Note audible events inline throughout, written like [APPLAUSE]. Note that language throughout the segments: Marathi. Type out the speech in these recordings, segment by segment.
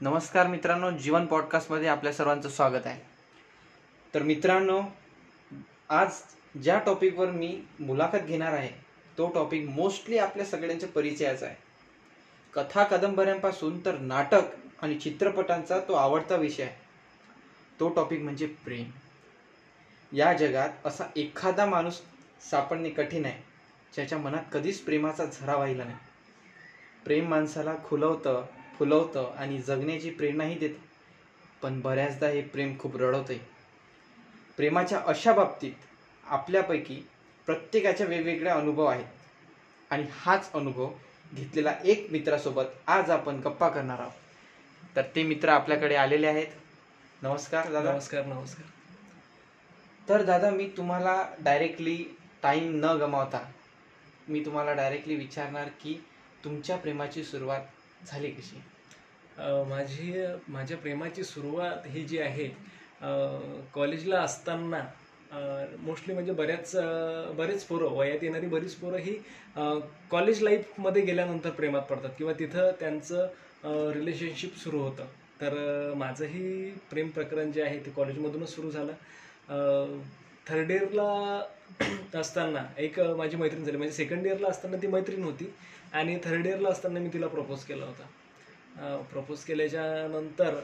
नमस्कार मित्रांनो जीवन पॉडकास्टमध्ये आपल्या सर्वांचं स्वागत आहे. तर मित्रांनो आज ज्या टॉपिकवर मी मुलाखत घेणार आहे तो टॉपिक मोस्टली आपल्या सगळ्यांच्या परिचयाचा आहे. कथा कादंबऱ्यांपासून तर नाटक आणि चित्रपटांचा तो आवडता विषय आहे. तो टॉपिक म्हणजे प्रेम. या जगात असा एखादा माणूस सापडणे कठीण आहे ज्याच्या मनात कधीच प्रेमाचा झरा वाहिला नाही. प्रेम माणसाला खुलवतं फुलवतं आणि जगण्याची प्रेरणाही देतं. पण बऱ्याचदा हे प्रेम खूप रडवतंय प्रेमाच्या अशा बाबतीत आपल्यापैकी प्रत्येकाच्या वेगवेगळे अनुभव आहेत. आणि हाच अनुभव घेतलेला एक मित्रासोबत आज आपण गप्पा करणार आहोत. तर ते मित्र आपल्याकडे आलेले आहेत. नमस्कार दादा. नमस्कार नमस्कार. तर दादा मी तुम्हाला डायरेक्टली टाईम न गमावता मी तुम्हाला डायरेक्टली विचारणार की तुमच्या प्रेमाची सुरुवात झाली कशी? माझी माझ्या प्रेमाची सुरुवात ही जी आहे कॉलेजला असताना मोस्टली म्हणजे बऱ्याच बरेच पोरं वयात येणारी बरीच पोरं ही कॉलेज लाईफमध्ये गेल्यानंतर प्रेमात पडतात किंवा तिथं त्यांचं रिलेशनशिप सुरू होतं. तर माझंही प्रेम प्रकरण जे आहे ते कॉलेजमधूनच सुरू झालं. थर्ड इयरला असताना एक माझी मैत्रीण झाली. म्हणजे सेकंड इयरला असताना ती मैत्रीण होती आणि थर्ड इयरला असताना मी तिला प्रपोज केला होता. प्रपोज केल्याच्यानंतर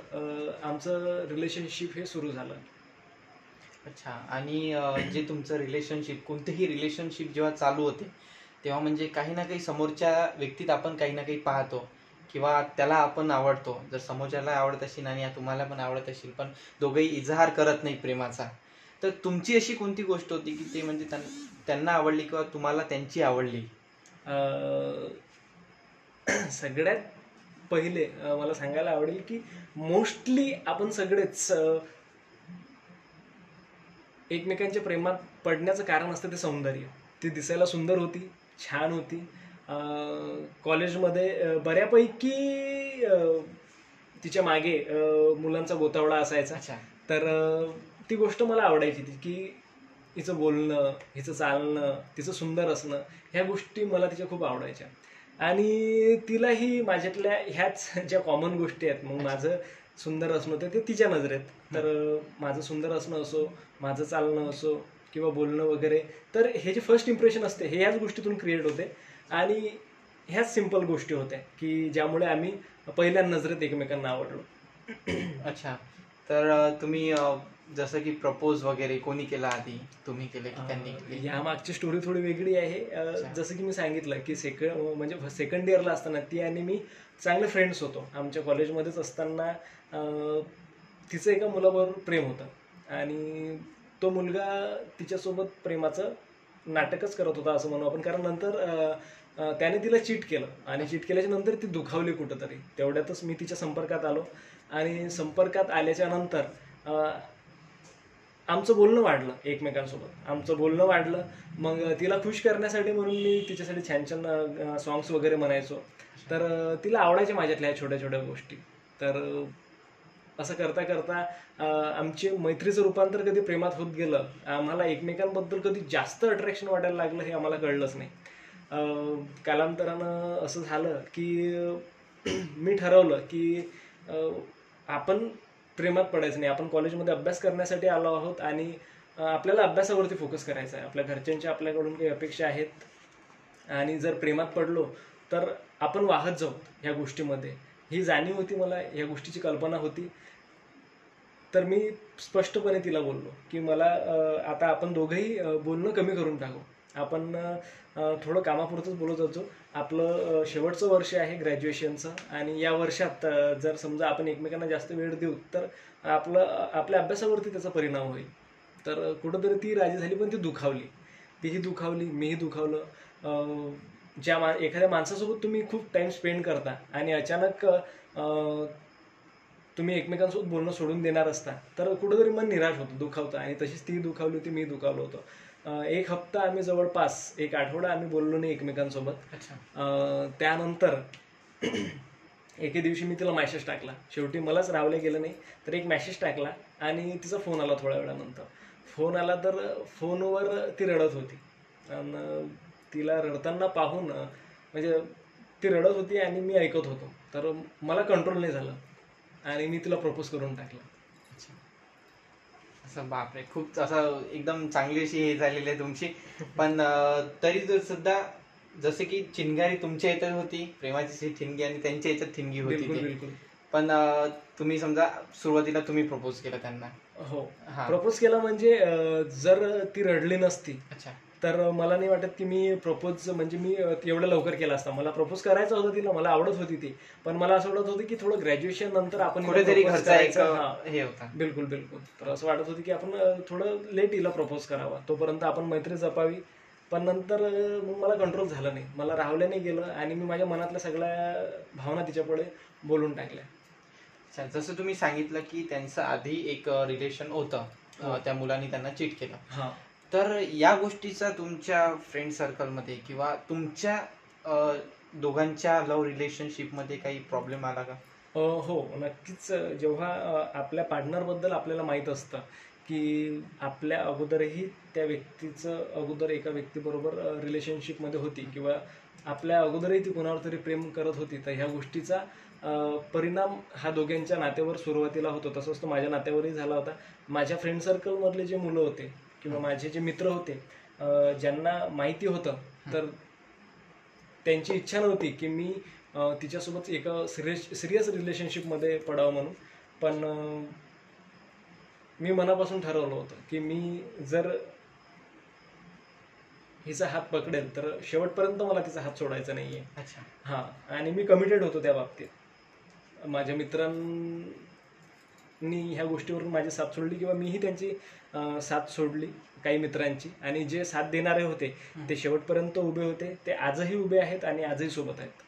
आमचं रिलेशनशिप हे सुरू झालं. अच्छा. आणि जे तुमचं रिलेशनशिप कोणतेही रिलेशनशिप जेव्हा चालू होते तेव्हा म्हणजे काही ना काही समोरच्या व्यक्तीत आपण काही ना काही पाहतो किंवा त्याला आपण आवडतो. जर समोरच्याला आवडत असेल आणि तुम्हाला पण आवडत असेल पण दोघंही इजहार करत नाही प्रेमाचा तर तुमची अशी कोणती गोष्ट होती की ते म्हणजे त्यां- त्यांना आवडली किंवा तुम्हाला त्यांची आवडली? [CLEARS THROAT] सगळ्यात पहिले मला सांगायला आवडेल की मोस्टली आपण सगळेच एकमेकांच्या प्रेमात पडण्याचं कारण असतं ते सौंदर्य. ती दिसायला सुंदर होती छान होती. कॉलेजमध्ये बऱ्यापैकी तिच्यामागे मुलांचा गोतावळा असायचा. तर ती गोष्ट मला आवडायची ती की हिचं बोलणं हिचं चालणं तिचं सुंदर असणं ह्या गोष्टी मला तिच्या खूप आवडायच्या. आणि तिलाही माझ्यातल्या ह्याच ज्या कॉमन गोष्टी आहेत मग माझं सुंदर असणं ते ते तिच्या नजरेत. तर माझं सुंदर असणं असो माझं चालणं असो किंवा बोलणं वगैरे तर हे जे फर्स्ट इम्प्रेशन असते हे ह्याच गोष्टीतून क्रिएट होते. आणि ह्याच सिंपल गोष्टी होत्या की ज्यामुळे आम्ही पहिल्या नजरेत एकमेकांना आवडलो. अच्छा. तर तुम्ही जसं की प्रपोज वगैरे कोणी केला आधी? तुम्ही केले की त्यांनी केले? या मागची स्टोरी थोडी वेगळी आहे. जसं की मी सांगितलं की सेकंड म्हणजे सेकंड इयरला असताना ती आणि मी चांगले फ्रेंड्स होतो. आमच्या कॉलेजमध्येच असताना तिचं एका मुलाबरोबर प्रेम होतं. आणि तो मुलगा तिच्यासोबत प्रेमाचं नाटकच करत होता असं म्हणू आपण. कारण नंतर त्याने तिला चीट केलं. आणि चीट केल्याच्यानंतर ती दुखावली कुठंतरी. तेवढ्यातच मी तिच्या संपर्कात आलो. आणि संपर्कात आल्याच्यानंतर आमचं बोलणं वाढलं एकमेकांसोबत. आमचं बोलणं वाढलं. मग तिला खुश करण्यासाठी म्हणून मी तिच्यासाठी छान छान सॉंग्स वगैरे म्हणायचो. तर तिला आवडायच्या माझ्यातल्या ह्या छोट्या छोट्या गोष्टी. तर असं करता करता आमचे आमची मैत्रीचं रूपांतर कधी प्रेमात होत गेलं आम्हाला एकमेकांबद्दल कधी जास्त अट्रॅक्शन वाटायला लागलं हे आम्हाला कळलंच नाही. कालांतरानं असं झालं की मी ठरवलं की आपण प्रेमात पडायचं नाही. आपण कॉलेजमध्ये अभ्यास करण्यासाठी आलो आहोत आणि आपल्याला अभ्यासावरती फोकस करायचा आहे. आपल्या घरच्यांच्या आपल्याकडून काही अपेक्षा आहेत. आणि जर प्रेमात पडलो तर आपण वाहत जाऊ ह्या गोष्टीमध्ये. ही जाणीव होती मला ह्या गोष्टीची कल्पना होती. तर मी स्पष्टपणे तिला बोललो की मला आता आपण दोघंही बोलणं कमी करून टाकू. आपण थोडं कामापुरतंच बोलत जातो आपलं शेवटचं वर्ष आहे ग्रॅज्युएशनचं आणि या वर्षात जर समजा आपण एकमेकांना जास्त वेळ देऊ तर आपलं आपल्या अभ्यासावरती त्याचा परिणाम होईल. तर कुठंतरी ती राजी झाली पण ती दुखावली. तीही दुखावली मीही दुखावलं. ज्या मा एखाद्या माणसासोबत तुम्ही खूप टाईम स्पेंड करता आणि अचानक तुम्ही एकमेकांसोबत बोलणं सोडून देणार असता तर कुठंतरी मन निराश होतं दुखावतं. आणि तशीच ती दुखावली होती मी दुखावलो होतो. एक हप्ता आम्ही जवळपास एक आठवडा आम्ही बोललो नाही एकमेकांसोबत. त्यानंतर [CLEARS THROAT] एके दिवशी मी तिला मॅसेज टाकला. शेवटी मलाच रावले गेलं नाही तर एक मॅसेज टाकला आणि तिचा फोन आला थोड्या वेळानंतर. फोन आला तर फोनवर ती रडत होती. आणि तिला रडताना पाहून म्हणजे ती रडत होती आणि मी ऐकत होतो. तर मला कंट्रोल नाही झालं. आणि मी तिला प्रपोज करून टाकलं. असं बापरे खूप असं एकदम चांगली अशी हे झालेली आहे तुमची. पण तरी सुद्धा जसे की चिनगारी तुमच्या याच्यात होती प्रेमाची ठिणगी आणि त्यांच्या याच्यात ठिणगी होती पण तुम्ही समजा सुरुवातीला तुम्ही प्रपोज केला त्यांना. हो. हा. प्रपोज केला म्हणजे जर ती रडली नसती अच्छा. तर मला नाही वाटत की मी प्रपोज म्हणजे मी एवढं लवकर केला असता. मला प्रपोज करायचं होतं तिला मला आवडत होती ती. पण मला असं वाटत होतं की थोडं ग्रॅज्युएशन नंतर आपण कुठेतरी बिलकुल बिलकुल. तर असं वाटत होतं की आपण थोडं लेट हिला प्रपोज करावा. तोपर्यंत आपण मैत्री जपावी. पण नंतर मग मला कंट्रोल झालं नाही. मला राहवल्याने गेलं आणि मी माझ्या मनातल्या सगळ्या भावना तिच्यापुढे बोलून टाकल्या. जसं तुम्ही सांगितलं की त्यांचं आधी एक रिलेशन होतं. हो. त्या मुलांनी त्यांना चीट केलं. तर या गोष्टीचा तुमच्या फ्रेंड सर्कलमध्ये किंवा तुमच्या दोघांच्या लव्ह रिलेशनशिपमध्ये काही प्रॉब्लेम आला का? हो नक्कीच. जेव्हा आपल्या पार्टनरबद्दल आपल्याला माहीत असतं की आपल्या अगोदरही त्या व्यक्तीचं अगोदर एका व्यक्तीबरोबर रिलेशनशिपमध्ये होती किंवा आपल्या अगोदरही ती कोणावर तरी प्रेम करत होती तर ह्या गोष्टीचा परिणाम हा दोघांच्या नात्यावर सुरुवातीला होतो तसंच तो माझ्या नात्यावरही झाला होता. माझ्या फ्रेंड सर्कलमधले जे मुलं होते किंवा माझे जे मित्र होते ज्यांना माहिती होतं तर त्यांची इच्छा नव्हती की मी तिच्यासोबत एका सिरियस सिरियस रिलेशनशिपमध्ये पडावं म्हणून. पण मी मनापासून ठरवलं होतं की मी जर हिचा हात पकडेल तर शेवटपर्यंत मला तिचा हात सोडायचा नाहीये. अच्छा. हां. आणि मी कमिटेड होतो त्या बाबतीत. माझ्या मित्रांनी ह्या गोष्टीवरून माझी साथ सोडली किंवा मीही त्यांची साथ सोडली काही मित्रांची. आणि जे साथ देणारे होते ते शेवटपर्यंत उभे होते. ते आजही उभे आहेत आणि आजही सोबत आहेत.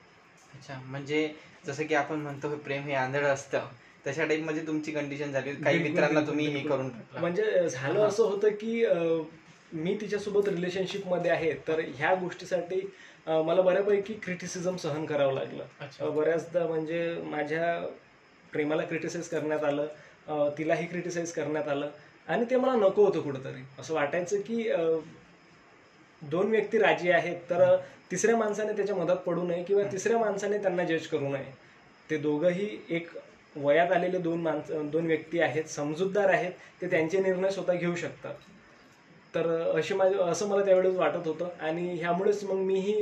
अच्छा. म्हणजे जसं की आपण म्हणतो प्रेम हे आंधळ असतं. तशा टाईपमध्ये तुमची कंडिशन झाली. काही मित्रांना तुम्ही हे. करून म्हणजे झालं. असं होतं की मी तिच्यासोबत रिलेशनशिपमध्ये आहे. तर ह्या गोष्टीसाठी मला बऱ्यापैकी क्रिटिसिझम सहन करावं लागलं. बऱ्याचदा म्हणजे माझ्या प्रेमाला क्रिटिसाइज करण्यात आलं तिलाही क्रिटिसाइज करण्यात आलं. आणि ते मला नको होतं कुठंतरी. असं वाटायचं की दोन व्यक्ती राजी आहेत तर तिसऱ्या माणसाने त्याच्या मदत पडू नये किंवा तिसऱ्या माणसाने त्यांना जज करू नये. ते दोघंही एक वयात आलेले दोन माणसं दोन व्यक्ती आहेत समजूतदार आहेत ते त्यांचे निर्णय स्वतः घेऊ शकतात. तर अशी माझं असं मला त्यावेळेस वाटत होतं. आणि ह्यामुळेच मग मीही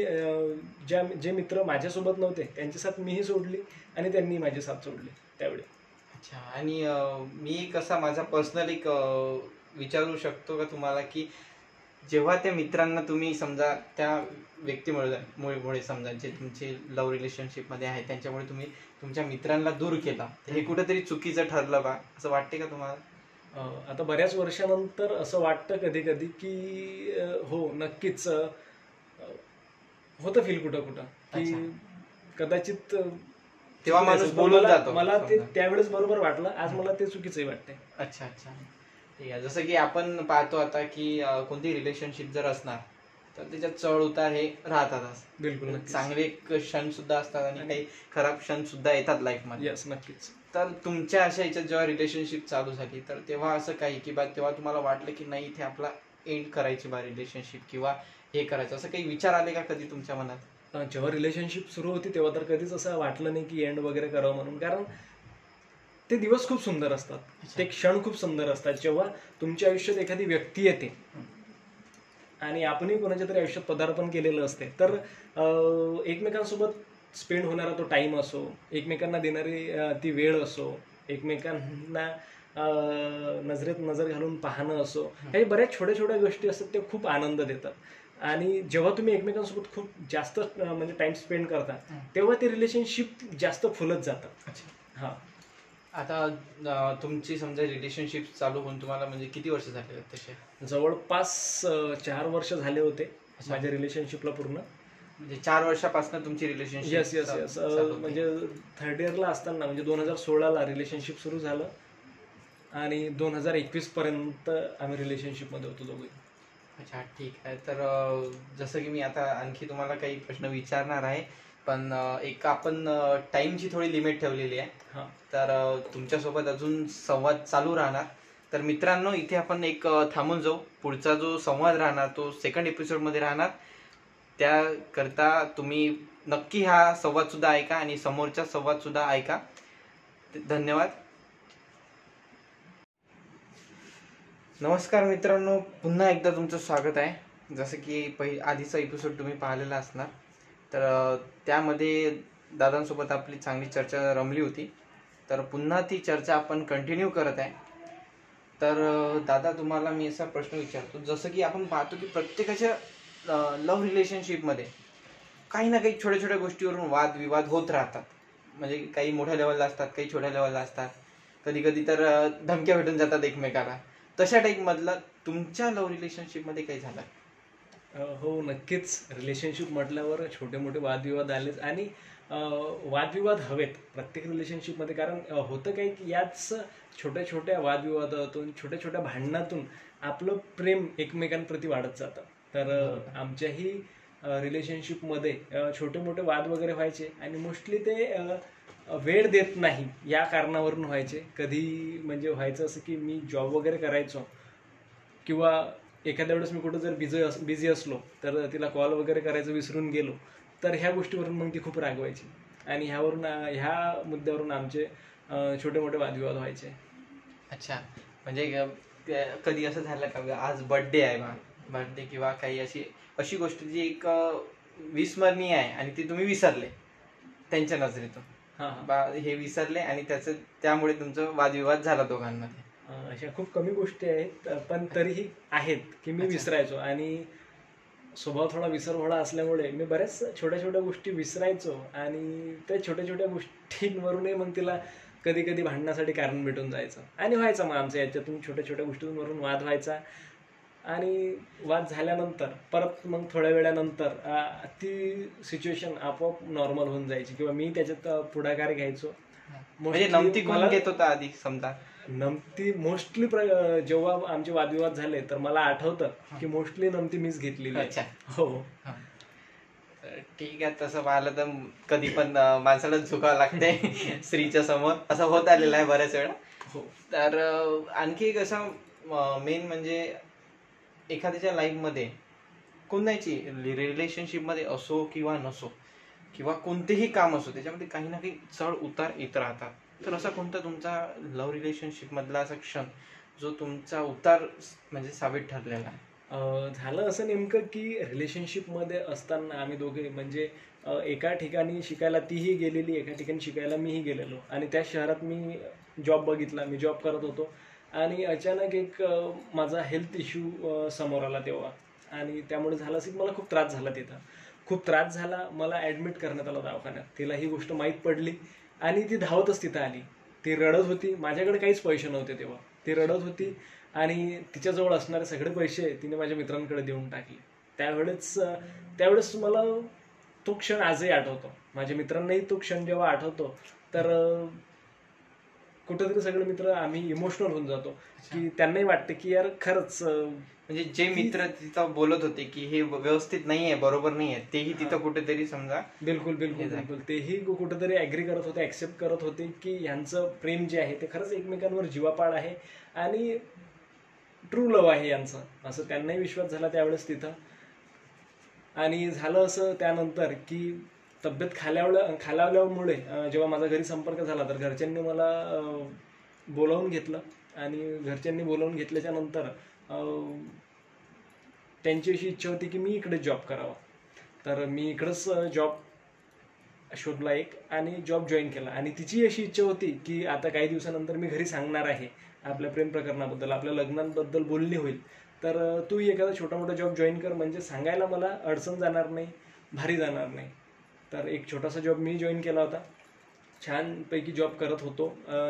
ज्या जे मित्र माझ्यासोबत नव्हते त्यांची साथ मीही सोडली आणि त्यांनी माझी साथ सोडली. त्यावेळी. अच्छा आणि मी कसा माझा पर्सनल एक विचारू शकतो का तुम्हाला की जेव्हा त्या मित्रांना तुम्ही समजा त्या व्यक्तीमुळे मुळे समजा जे तुमचे लव्ह रिलेशनशिपमध्ये आहे त्यांच्यामुळे तुम्ही तुमच्या मित्रांना दूर केला हे कुठेतरी चुकीचं ठरलं का असं वाटते का तुम्हाला? आता बऱ्याच वर्षानंतर असं वाटतं कधी कधी की हो नक्कीच होतं फील कुठं कुठं की कदाचित तेव्हा माणूस. बोलून जातो. मला ते. त्यावेळेस बरोबर वाटलं आज मला ते चुकीचंही वाटतंय. अच्छा अच्छा. ठीक आहे. जसं की आपण पाहतो आता की कोणती रिलेशनशिप जर असणार तर त्याच्यात चढ उतार हे राहतातच बिलकुल नक्कीच. चांगले क्षण सुद्धा असतात आणि काही खराब क्षण सुद्धा येतात लाईफमध्ये. नक्कीच. तर तुमच्या अशा याच्यात जेव्हा रिलेशनशिप चालू झाली तर तेव्हा असं काही की बा तेव्हा तुम्हाला वाटलं की नाही इथे आपला एंड करायची बा रिलेशनशिप किंवा हे करायचं असं काही विचार आले का कधी तुमच्या मनात? जेव्हा रिलेशनशिप सुरू होती तेव्हा तर कधीच असं वाटलं नाही की एंड वगैरे करावं म्हणून. कारण ते दिवस खूप सुंदर असतात. ते क्षण खूप सुंदर असतात. जेव्हा तुमच्या आयुष्यात एखादी व्यक्ती येते आणि आपणही कोणाच्या तरी आयुष्यात पदार्पण केलेलं असते तर एकमेकांसोबत स्पेंड होणारा तो टाइम असो एकमेकांना देणारी ती वेळ असो एकमेकांना नजरेत नजर घालून पाहणं असो ह्या बऱ्याच छोट्या छोट्या गोष्टी असतात ते खूप आनंद देतात. आणि जेव्हा तुम्ही एकमेकांसोबत खूप जास्त म्हणजे टाइम स्पेंड करता. तेव्हा ते रिलेशनशिप जास्त फुलत जातात हा. आता तुमची समजा रिलेशनशिप चालू होऊन तुम्हाला म्हणजे किती वर्ष झाले तसे जवळपास चार वर्ष झाले होते माझ्या रिलेशनशिपला पूर्ण. म्हणजे चार वर्षापासून तुमची रिलेशनशिप येस येस येस म्हणजे थर्ड इयरला असताना म्हणजे दोन हजार सोळाला रिलेशनशिप सुरू झालं. आणि दोन हजार एकवीस पर्यंत आम्ही रिलेशनशिपमध्ये होतो दोघे अच्छा ठीक आहे. तर जसं की मी आता आणखी तुम्हाला काही प्रश्न विचारणार आहे पण एक आपण टाइमची थोडी लिमिट ठेवलेली आहे. हा. तर तुमच्यासोबत अजून संवाद चालू राहणार. तर मित्रांनो इथे आपण एक थांबून जाऊ. पुढचा जो संवाद राहणार तो सेकंड एपिसोडमध्ये राहणार. त्याकरता तुम्ही नक्की हा संवाद सुद्धा ऐका आणि समोरचा संवाद सुद्धा ऐका. धन्यवाद. नमस्कार मित्रांनो पुन्हा एकदा तुमचं स्वागत आहे. जसं की पहि आधीचा एपिसोड तुम्ही पाहिलेला असणार. तर त्यामध्ये दादांसोबत आपली चांगली चर्चा रमली होती. तर पुन्हा ती चर्चा आपण कंटिन्यू करत आहे. तर दादा तुम्हाला मी असा प्रश्न विचारतो. जसं की आपण पाहतो की प्रत्येकाच्या लव्ह रिलेशनशिपमध्ये काही ना काही छोट्या छोट्या गोष्टीवरून वादविवाद होत राहतात. म्हणजे काही मोठ्या लेवलला असतात काही छोट्या लेवलला असतात. कधी कधी तर धमक्या भेटून जातात एकमेकाला. तशा टाईपमधलं तुमच्या लव्ह रिलेशनशिपमध्ये काही झालं? हो नक्कीच. रिलेशनशिप म्हटल्यावर छोटे मोठे वादविवाद आलेच. आणि वादविवाद हवेत प्रत्येक रिलेशनशिपमध्ये कारण होतं काय की याच छोट्या छोट्या वादविवादातून छोट्या छोट्या भांडणातून आपलं प्रेम एकमेकांप्रती वाढत जातं. तर आमच्याही रिलेशनशिपमध्ये छोटे मोठे वाद वगैरे व्हायचे. आणि मोस्टली ते वेळ देत नाही या कारणावरून व्हायचे. कधी म्हणजे व्हायचं असं की मी जॉब वगैरे करायचो किंवा एखाद्या वेळेस मी कुठं जर बिझी अस बिझी असलो तर तिला कॉल वगैरे करायचं विसरून गेलो तर ह्या गोष्टीवरून मग ती खूप रागवायची. आणि ह्यावरून ह्या मुद्द्यावरून आमचे छोटे मोठे वादविवाद व्हायचे. अच्छा. म्हणजे कधी असं झालं का? आज बर्थडे आहे बा. बर्थडे किंवा काही अशी अशी गोष्ट जी एक विस्मरणीय आहे आणि ती तुम्ही विसरले त्यांच्या नजरेतून. हां बा विसरले आणि त्याचं त्यामुळे तुमचं वादविवाद झाला दोघांमध्ये. अशा खूप कमी गोष्टी आहेत पण तरीही आहेत की मी. विसरायचो. आणि स्वभाव थोडा विसरभोळा असल्यामुळे मी बऱ्याच छोट्या छोट्या गोष्टी विसरायचो आणि त्या छोट्या छोट्या गोष्टींवरूनही मग तिला कधी कधी भांडण्यासाठी कारण भेटून जायचं. आणि व्हायचं मग आमचं याच्यातून छोट्या छोट्या गोष्टींवरून वाद व्हायचा. आणि वाद झाल्यानंतर परत मग थोड्या वेळानंतर ती सिच्युएशन आपोआप नॉर्मल होऊन जायची किंवा मी त्याच्यात पुढाकार घ्यायचो. म्हणजे नमती कोण घेत होता आधी समजा? नमती मोस्टली जेव्हा आमचे वादविवाद झाले तर मला आठवतं की मोस्टली नमती मीच घेतलेली. अच्छा. हो. ठीक आहे तसं पाहिलं तर कधी पण माणसाला झुकावं लागते [LAUGHS] स्त्रीच्या समोर. असं होत आलेलं आहे बऱ्याच वेळा. हो. तर आणखी एक असं मेन म्हणजे एखाद्याच्या लाईफमध्ये कोणाची रिलेशनशिपमध्ये असो किंवा नसो किंवा कोणतेही काम असो त्याच्यामध्ये काही ना काही चढ उतार येत राहतात. तर असा कोणता तुमचा लव्ह रिलेशनशिपमधला असा क्षण जो तुमचा उतार म्हणजे साबित ठरलेला आहे? झालं असं नेमकं की रिलेशनशिपमध्ये असताना आम्ही दोघे म्हणजे एका ठिकाणी शिकायला तीही गेलेली एका ठिकाणी शिकायला मीही गेलेलो. आणि त्या शहरात मी जॉब बघितला मी जॉब करत होतो. आणि अचानक एक माझा हेल्थ इश्यू समोर आला तेव्हा. आणि त्यामुळे झालं असं की मला खूप त्रास झाला तिथं. खूप त्रास झाला मला ॲडमिट करण्यात आलं दवाखान्यात. तिला ही गोष्ट माहीत पडली आणि ती धावतच तिथं आली. ती रडत होती. माझ्याकडे काहीच पैसे नव्हते तेव्हा. ती रडत होती आणि तिच्याजवळ असणारे सगळे पैसे तिने माझ्या मित्रांकडे देऊन टाकले. त्यावेळेस त्यावेळेस मला तो क्षण आजही आठवतो. माझ्या मित्रांनाही तो क्षण जेव्हा आठवतो तर कुठेतरी सगळे मित्र आम्ही इमोशनल होऊन जातो. की त्यांनाही वाटतं की यार खरंच म्हणजे जे मित्र तिथं बोलत होते की हे व्यवस्थित नाहीये बरोबर नाहीये तेही तिथं कुठेतरी समजा बिलकुल बिलकुल. बिलकुल. तेही कुठेतरी ऍग्री करत होते ऍक्सेप्ट करत होते की यांचं प्रेम जे आहे ते खरंच एकमेकांवर जीवापाड आहे आणि ट्रू लव आहे यांचं. असं त्यांनाही विश्वास झाला त्यावेळेस तिथं. आणि झालं असं त्यानंतर की तब्येत खालावल्या खालावल्यामुळे जेव्हा माझा घरी संपर्क झाला तर घरच्यांनी मला बोलावून घेतलं. आणि घरच्यांनी बोलावून घेतल्याच्या नंतर त्यांची अशी इच्छा होती की मी इकडे जॉब करावा. तर मी इकडंच जॉब शोधला एक आणि जॉब जॉईन केला. आणि तिची अशी इच्छा होती की आता काही दिवसानंतर मी घरी सांगणार आहे आपल्या प्रेम प्रकरणाबद्दल आपल्या लग्नांबद्दल बोलणी होईल. तर तू तूही एखादा छोटा मोठा जॉब जॉईन कर म्हणजे सांगायला मला अडचण जाणार नाही भारी जाणार नाही. तर एक छोटासा जॉब मी जॉईन केला होता. छानपैकी जॉब करत होतो.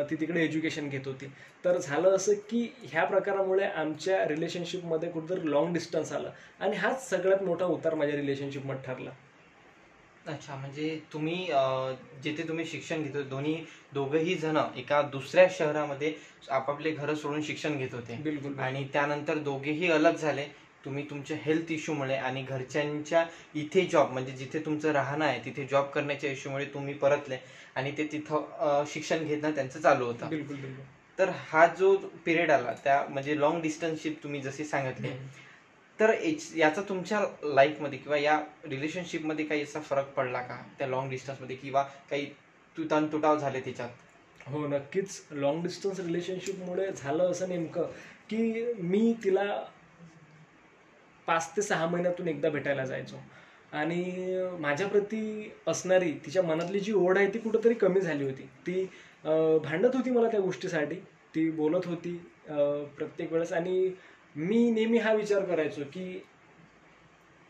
ती तिकडे एज्युकेशन घेत होती. तर झालं असं की ह्या प्रकारामुळे आमच्या रिलेशनशिपमध्ये कुठेतरी लॉंग डिस्टन्स आलं. आणि हाच सगळ्यात मोठा उतार माझ्या रिलेशनशिपमध्ये ठरला. अच्छा म्हणजे तुम्ही जिथे तुम्ही शिक्षण घेत होते दोन्ही दोघंही जण एका दुसऱ्या शहरामध्ये आपापले घर सोडून शिक्षण घेत होते. बिलकुल. आणि त्यानंतर दोघेही अलग झाले. तुम्ही तुमच्या हेल्थ इश्यूमुळे आणि घरच्यांच्या इथे जॉब म्हणजे जिथे तुमचं राहणं आहे तिथे जॉब करण्याच्या इश्यूमुळे तुम्ही परतले आणि ते तिथं शिक्षण घेणं त्यांचं चालू होतं. बिलकुल बिलकुल. तर हा जो पिरियड आला त्या म्हणजे लॉंग डिस्टन्सशिप तुम्ही जसे सांगितले तर याच- तुमच्या लाईफमध्ये किंवा या रिलेशनशिपमध्ये काही असा फरक पडला का? त्या लॉंग डिस्टन्समध्ये किंवा काही तुटन तुटाव झाले त्याच्यात? हो नक्कीच. लॉंग डिस्टन्स रिलेशनशिपमुळे झालं असं नेमकं की मी तिला पाच ते सहा महिन्यातून एकदा भेटायला जायचो. आणि माझ्याप्रती असणारी तिच्या मनातली जी ओढ आहे ती कुठंतरी कमी झाली होती. ती भांडत होती मला त्या गोष्टीसाठी. ती बोलत होती प्रत्येक वेळेस. आणि मी नेहमी हा विचार करायचो की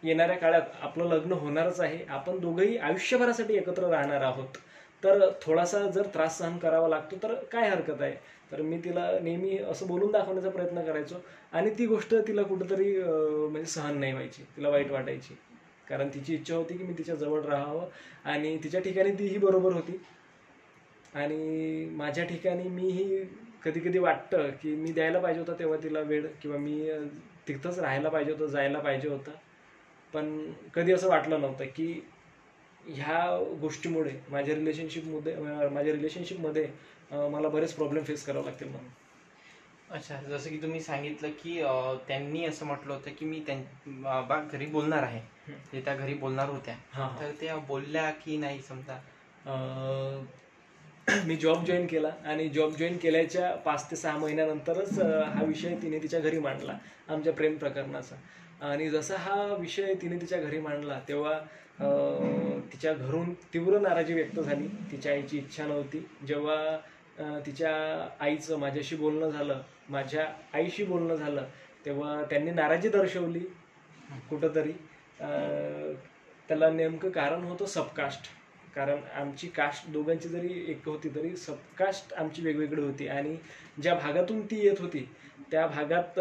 येणाऱ्या काळात आपलं लग्न होणारच आहे. आपण दोघंही आयुष्यभरासाठी एकत्र राहणार आहोत. तर थोडासा जर त्रास सहन करावा लागतो तर काय हरकत आहे? तर मी तिला नेहमी असं बोलून दाखवण्याचा प्रयत्न करायचो आणि ती गोष्ट तिला कुठंतरी म्हणजे सहन नाही व्हायची तिला वाईट वाटायची. कारण तिची इच्छा होती की मी तिच्या जवळ राहावं आणि तिच्या ठिकाणी तीही बरोबर होती. आणि माझ्या ठिकाणी मीही कधी कधी वाटतं की मी द्यायला पाहिजे होता तेव्हा तिला वेळ किंवा मी तिथंच राहायला पाहिजे होतं जायला पाहिजे होतं. पण कधी असं वाटलं नव्हतं की ह्या गोष्टीमुळे माझ्या रिलेशनशिपमध्ये माझ्या रिलेशनशिपमध्ये मला बरेच प्रॉब्लेम फेस करावे लागतील म्हणून. अच्छा जसं की तुम्ही सांगितलं की त्यांनी असं म्हटलं होतं की मी त्यां बा घरी बोलणार आहे. ते त्या घरी बोलणार होत्या. हां. तर त्या बोलल्या की नाही समजा? [CLEARS THROAT] मी जॉब जॉईन केला आणि जॉब जॉईन केल्याच्या पाच ते सहा महिन्यानंतरच हा विषय तिने तिच्या घरी मांडला आमच्या प्रेम प्रकरणाचा. आणि जसा हा विषय तिने तिच्या घरी मांडला तेव्हा तिच्या घरून तीव्र नाराजी व्यक्त झाली. तिच्या आईची इच्छा नव्हती. जेव्हा तिच्या आईचं माझ्याशी बोलणं झालं माझ्या आईशी बोलणं झालं तेव्हा त्यांनी नाराजी दर्शवली कुठंतरी. त्याला नेमकं कारण होतं सबकास्ट. कारण आमची कास्ट दोघांची जरी एक होती तरी सबकास्ट आमची वेगवेगळी होती. आणि ज्या भागातून ती येत होती त्या भागात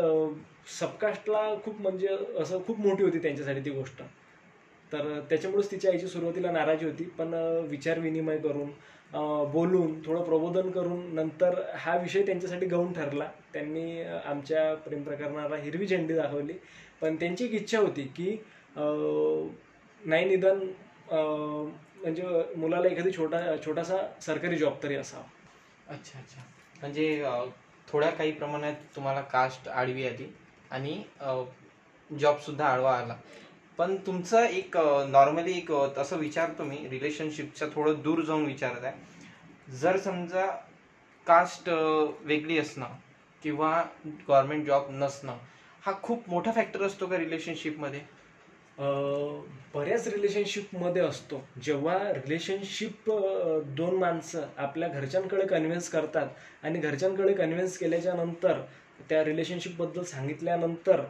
सबकास्टला खूप म्हणजे असं खूप मोठी होती त्यांच्यासाठी ती गोष्ट. तर त्याच्यामुळेच तिच्या आईची सुरुवातीला नाराजी होती. पण विचार विनिमय करून बोलून थोडं प्रबोधन करून नंतर हा विषय त्यांच्यासाठी गौण ठरला. त्यांनी आमच्या प्रेम प्रकरणाला हिरवी झेंडी दाखवली. पण त्यांची एक इच्छा होती की नाही निदान म्हणजे मुलाला एखादी छोटा छोटासा सरकारी जॉब तरी असावा. अच्छा अच्छा. म्हणजे थोड्या काही प्रमाणात तुम्हाला कास्ट आडवी आली आणि जॉबसुद्धा आडवा आला. पण तुमचं एक नॉर्मली एक असं विचारतो मी रिलेशनशिपच्या थोडं दूर जाऊन विचारत आहे. जर समजा कास्ट वेगळी असणं किंवा गव्हर्मेंट जॉब नसणं हा खूप मोठा फॅक्टर असतो का रिलेशनशिपमध्ये बऱ्याच रिलेशनशिपमध्ये असतो. जेव्हा रिलेशनशिप दोन माणसं आपल्या घरच्यांकडे कन्व्हिन्स करतात आणि घरच्यांकडे कन्व्हिन्स केल्याच्यानंतर त्या रिलेशनशिपबद्दल सांगितल्यानंतर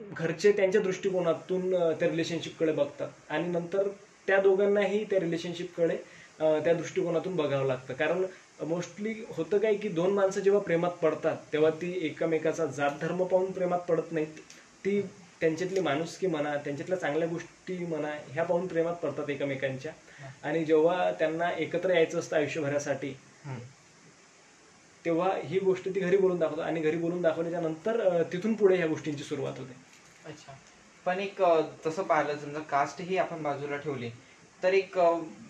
घरचे त्यांच्या दृष्टिकोनातून त्या रिलेशनशिपकडे बघतात. आणि नंतर त्या दोघांनाही त्या रिलेशनशिपकडे त्या दृष्टिकोनातून बघावं लागतं. कारण मोस्टली होतं काय की दोन माणसं जेव्हा प्रेमात पडतात तेव्हा ती एकमेकाचा जात धर्म पाहून प्रेमात पडत नाहीत. ती त्यांच्यातली माणुसकी म्हणा त्यांच्यातल्या चांगल्या गोष्टी म्हणा ह्या पाहून प्रेमात पडतात एकमेकांच्या. आणि जेव्हा त्यांना एकत्र यायचं असतं आयुष्यभरासाठी तेव्हा ही गोष्ट ती घरी बोलून दाखवतात आणि घरी बोलून दाखवल्याच्या नंतर तिथून पुढे ह्या गोष्टींची सुरुवात होते. अच्छा. पण एक तसं पाहिलं समजा कास्ट ही आपण बाजूला ठेवली तर एक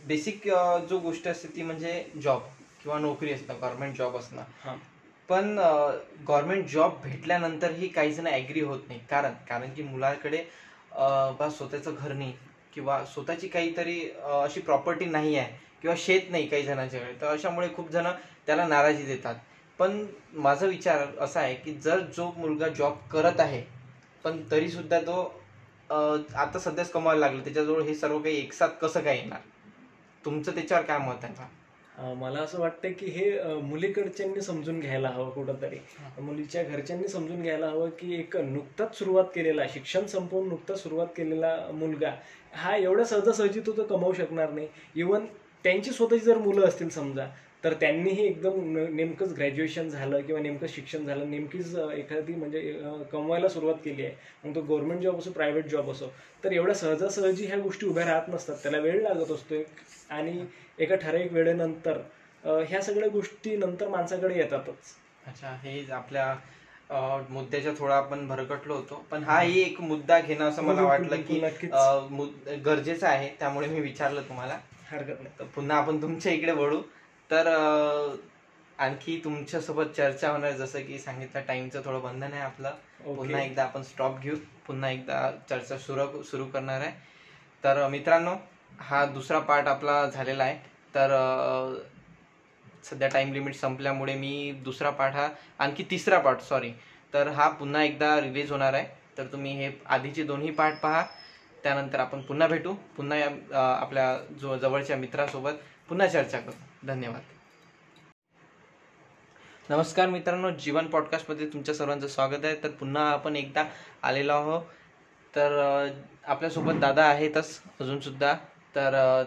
बेसिक जो गोष्ट असते ती म्हणजे जॉब किंवा नोकरी असणं गव्हर्नमेंट जॉब असणं. पण गव्हर्नमेंट जॉब भेटल्यानंतरही काही जण ॲग्री होत नाही. कारण कारण की मुलाकडे बा स्वतःचं घर नाही किंवा स्वतःची काहीतरी अशी प्रॉपर्टी नाही आहे किंवा शेत नाही काही जणांच्याकडे तर अशामुळे खूप जण त्याला नाराजी देतात. पण माझा विचार असा आहे की जर जो मुलगा जॉब करत आहे पण तरीसुद्धा तो आता सध्याच कमवायला लागला त्याच्याजवळ हे सर्व काही एकसाथ कसं काय येणार? तुमचं त्याच्यावर काय मत आहे? का मला असं वाटतं की हे मुलीकडच्यांनी समजून घ्यायला हवं कुठंतरी. मुलीच्या घरच्यांनी समजून घ्यायला हवं की एक नुकताच सुरुवात केलेला शिक्षण संपवून नुकताच सुरुवात केलेला मुलगा हा एवढ्या सहजासहजी तो तो कमावू शकणार नाही. इवन त्यांची स्वतःची जर मुलं असतील समजा तर त्यांनीही एकदम नेमकंच ग्रॅज्युएशन झालं किंवा नेमकं शिक्षण झालं नेमकीच एखादी म्हणजे कमवायला सुरुवात केली आहे. मग तो गव्हर्नमेंट जॉब असो प्रायव्हेट जॉब असो तर एवढ्या सहजासहजी ह्या गोष्टी उभ्या राहत नसतात. त्याला वेळ लागत असतो आणि एका ठराविक वेळेनंतर ह्या सगळ्या गोष्टी नंतर माणसाकडे येतातच. अच्छा हे आपल्या मुद्द्याच्या थोडा आपण भरकटलो होतो. पण हाही एक मुद्दा घेणं असं मला हो, वाटलं की नक्कीच. अ, मुद- गरजेचं आहे. त्यामुळे मी विचारलं तुम्हाला. हरकत नाही. तर पुन्हा आपण तुमच्या इकडे वळू. तर आणखी तुमच्यासोबत चर्चा होणार जसं की सांगितलं टाइमचं थोडं बंधन आहे आपलं. पुन्हा एकदा आपण स्टॉप घेऊ. पुन्हा एकदा चर्चा सुरू सुरू करणार आहे. तर मित्रांनो हा दुसरा पार्ट आपला झालेला आहे. तर सध्या टाइम लिमिट संपल्यामुळे मी दुसरा पार्ट हा आणखी तिसरा पार्ट सॉरी तर हा पुन्हा एकदा रिलीज होणार आहे. तर तुम्ही हे आधीचे दोन्ही पार्ट पहा. त्यानंतर आपण पुन्हा भेटू. पुन्हा या आपल्या जो जवळच्या मित्रासोबत पुन्हा चर्चा करू. धन्यवाद. नमस्कार मित्रांनो. जीवन पॉडकास्टमध्ये तुमच्या सर्वांचं स्वागत आहे. तर पुन्हा आपण एकदा आलेलो आहो तर आपल्यासोबत दादा आहेतच. अजूनसुद्धा तर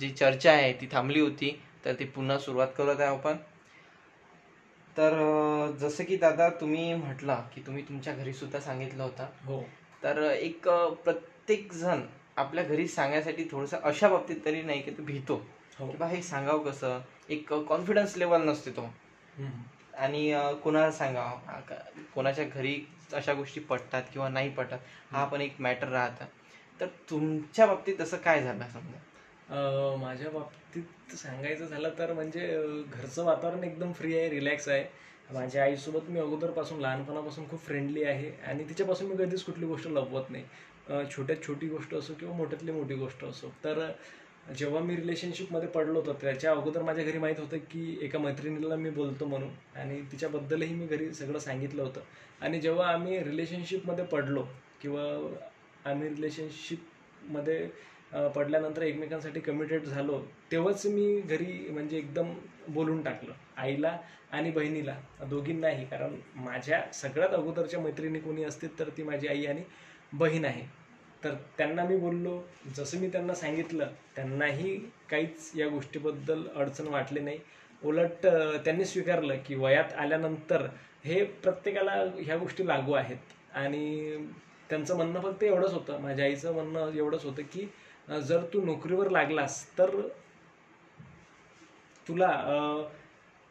जी चर्चा आहे ती थांबली होती तर ती पुन्हा सुरुवात करत आहे आपण. तर जसं की दादा तुम्ही म्हटलं की तुम्ही तुमच्या घरी सुद्धा सांगितलं होतं. हो. तर एक प्रत्येक जण आपल्या घरी सांगायसाठी थोडंसं अशा बाबतीत तरी नाही की तो भीतो. हो. की बा हे सांगावं कसं? एक कॉन्फिडन्स लेवल नसते तो. आणि कोणाला सांगावं? कोणाच्या घरी अशा गोष्टी पटतात किंवा नाही पटतात हा पण एक मॅटर राहतं. तर तुमच्या बाबतीत असं काय झालं समजा? माझ्या बाबतीत सांगायचं झालं तर म्हणजे घरचं वातावरण एकदम फ्री आहे रिलॅक्स आहे. माझ्या आईसोबत मी अगोदरपासून लहानपणापासून खूप फ्रेंडली आहे आणि तिच्यापासून मी कधीच कुठली गोष्ट लपवत नाही. छोट्यात छोटी गोष्ट असो किंवा मोठ्यातली मोठी गोष्ट असो. तर जेव्हा मी रिलेशनशिपमध्ये पडलो होतो त्याच्या अगोदर माझ्या घरी माहीत होतं की एका मैत्रिणीला मी बोलतो म्हणून आणि तिच्याबद्दलही मी घरी सगळं सांगितलं होतं. आणि जेव्हा आम्ही रिलेशनशिपमध्ये पडलो किंवा आम्ही रिलेशनशिपमध्ये पडल्यानंतर एकमेकांसाठी कमिटेड झालो तेव्हाच मी घरी म्हणजे एकदम बोलून टाकलं आईला आणि बहिणीला दोघींनाही. कारण माझ्या सगळ्यात अगोदरच्या मैत्रिणी कोणी असतील तर ती माझी आई आणि बहीण आहे. तर त्यांना मी बोललो जसं मी त्यांना सांगितलं त्यांनाही काहीच या गोष्टीबद्दल अडचण वाटली नाही. उलट त्यांनी स्वीकारलं की वयात आल्यानंतर हे प्रत्येकाला ह्या गोष्टी लागू आहेत. आणि त्यांचं म्हणणं फक्त एवढंच होतं. माझ्या आईचं म्हणणं एवढंच होतं की जर तू नोकरीवर लागलास तर तुला